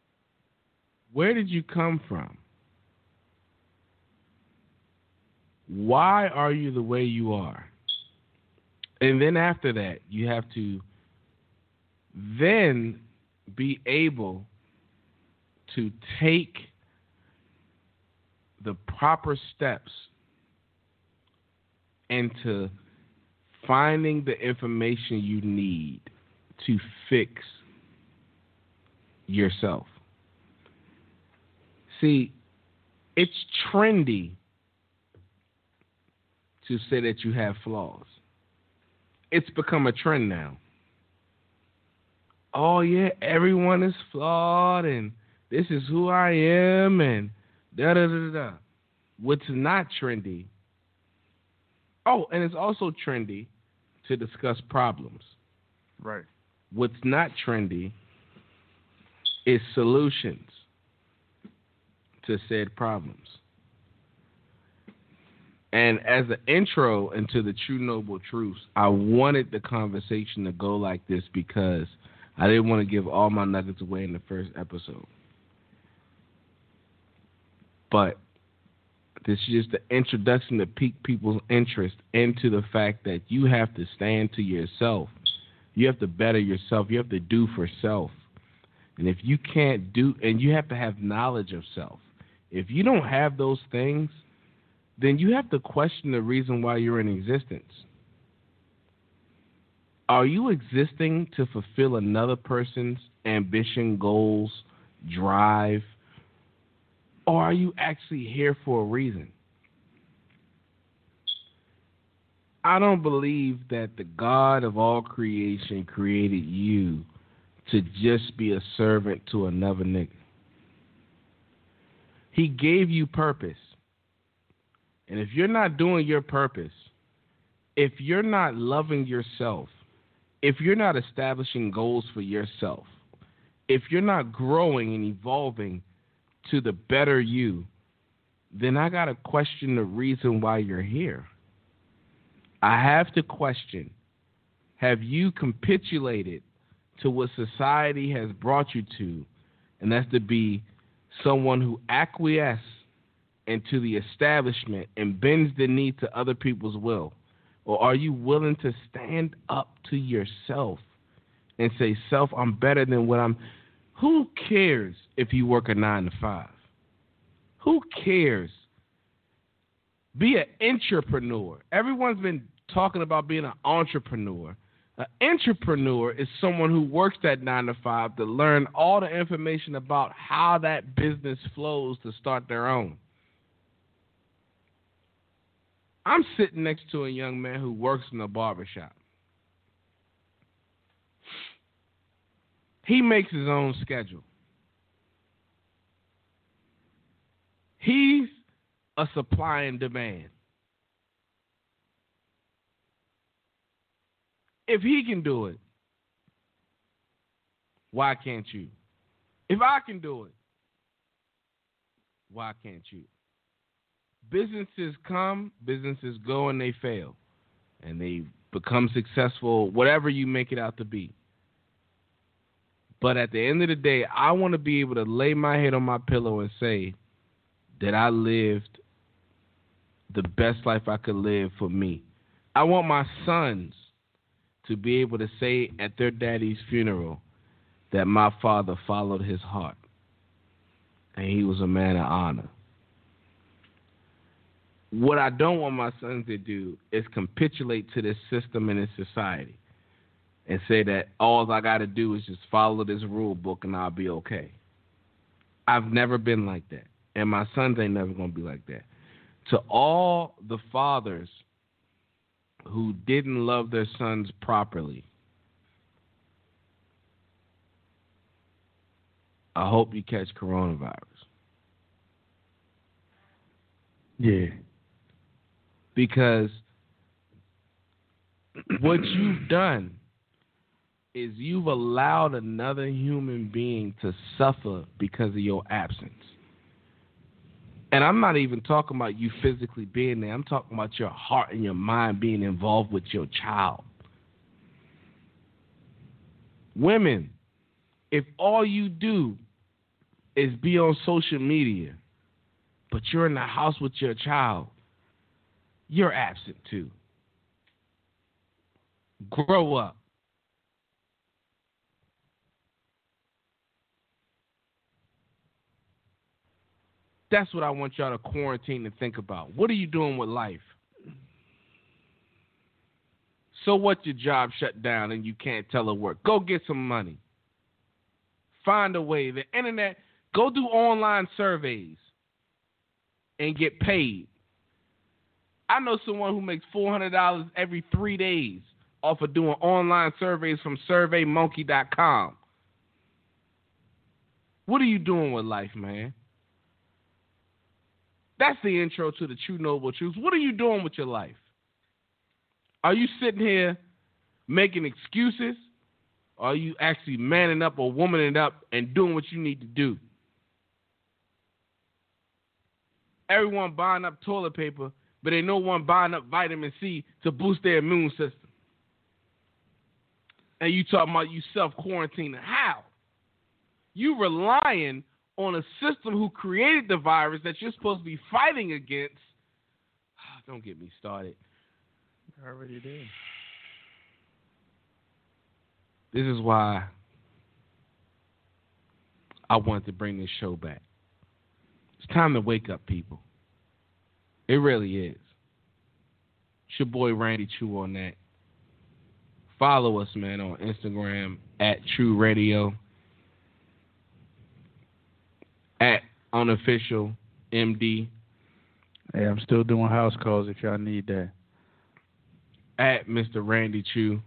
Where did you come from? Why are you the way you are? And then after that, you have to then be able to take the proper steps into finding the information you need to fix yourself. See, it's trendy to say that you have flaws. It's become a trend now. Oh yeah, everyone is flawed and this is who I am and da da da da. What's not trendy? Oh, and it's also trendy to discuss problems. Right. What's not trendy is solutions to said problems. And as an intro into the Choo Noble Truths, I wanted the conversation to go like this because I didn't want to give all my nuggets away in the first episode. But this is just the introduction to pique people's interest into the fact that you have to stand to yourself. You have to better yourself. You have to do for self. And if you can't do, and you have to have knowledge of self. If you don't have those things, then you have to question the reason why you're in existence. Are you existing to fulfill another person's ambition, goals, drive? Or are you actually here for a reason? I don't believe that the God of all creation created you to just be a servant to another nigga. He gave you purpose. And if you're not doing your purpose, if you're not loving yourself, if you're not establishing goals for yourself, if you're not growing and evolving to the better you, then I got to question the reason why you're here. I have to question have you capitulated to what society has brought you to, and that's to be someone who acquiesces into the establishment and bends the knee to other people's will? Or are you willing to stand up to yourself and say, Self, I'm better than what I'm. Who cares if you work a nine to five? Who cares? Be an entrepreneur. Everyone's been talking about being an entrepreneur. An entrepreneur is someone who works that nine to five to learn all the information about how that business flows to start their own. I'm sitting next to a young man who works in a barbershop. He makes his own schedule. He's a supply and demand. If he can do it, why can't you? If I can do it, why can't you? Businesses come, businesses go, and they fail. And they become successful, whatever you make it out to be. But at the end of the day, I want to be able to lay my head on my pillow and say that I lived the best life I could live for me. I want my sons to be able to say at their daddy's funeral that my father followed his heart and he was a man of honor. What I don't want my sons to do is capitulate to this system and this society and say that all I got to do is just follow this rule book and I'll be okay. I've never been like that. And my sons ain't never going to be like that. To all the fathers who didn't love their sons properly, I hope you catch coronavirus. Yeah. Because what you've done is you've allowed another human being to suffer because of your absence. And I'm not even talking about you physically being there. I'm talking about your heart and your mind being involved with your child. Women, if all you do is be on social media, but you're in the house with your child, you're absent too. Grow up. That's what I want y'all to quarantine and think about. What are you doing with life? So what your job shut down and you can't telework? Go get some money. Find a way. The internet, go do online surveys and get paid. I know someone who makes $400 every three days off of doing online surveys from surveymonkey.com. What are you doing with life, man? That's the intro to the Choo Noble Truths. What are you doing with your life? Are you sitting here making excuses? Are you actually manning up or womaning up and doing what you need to do? Everyone buying up toilet paper, but ain't no one buying up vitamin C to boost their immune system. And you talking about you self quarantining. How? You relying on a system who created the virus that you're supposed to be fighting against. Ah, don't get me started. I already did. This is why I wanted to bring this show back. It's time to wake up, people. It really is. It's your boy Randy Choo on that. Follow us, man, on Instagram at Choo Radio. At unofficial MD. Hey, I'm still doing house calls if y'all need that. At Mr. Randy Chew.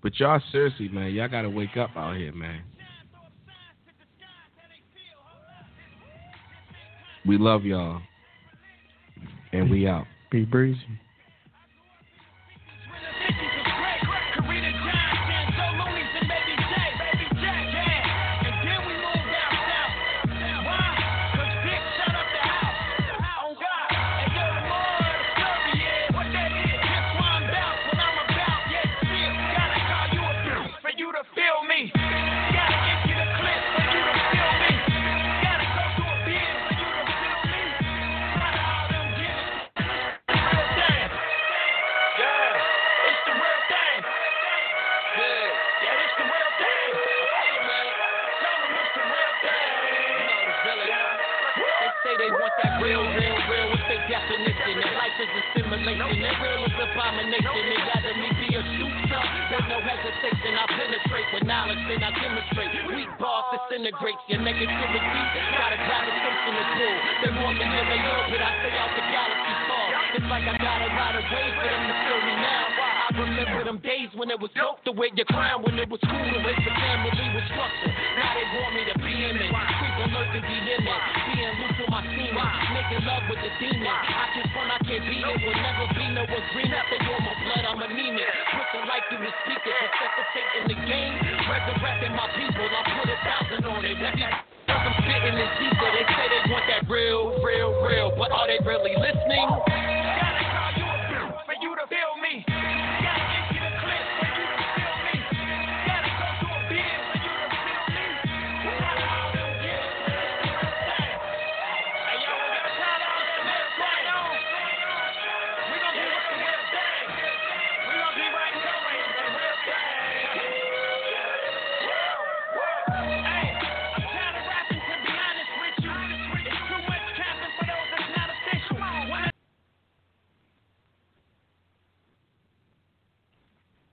But y'all seriously, man, y'all gotta wake up out here, man. We love y'all. And we out. Be breezy. Is a real is abomination. It rather me be a shooter. There's no hesitation. I penetrate with knowledge, then I demonstrate. Weak bars disintegrates your negativity. Got a gravitation to pull. They want me in the their but I stay out the galaxy far. It's like I got a lot of ways for them to feel me now. Remember them days when it was dope to wear your crown, when it was cool to raise the family with structure. Now they want me to be in it. Creep alert to be in it. Being loose with my semen. Making love with the demon. I can front, I can't beat it. Will never be no agreement. They want my blood, I'm anemic. Pushing light through the speakers. Necessitating the game. Resurrecting my people. I put a thousand on it. I'm spitting is deeper. They say they want that real, real, real. But are they really listening?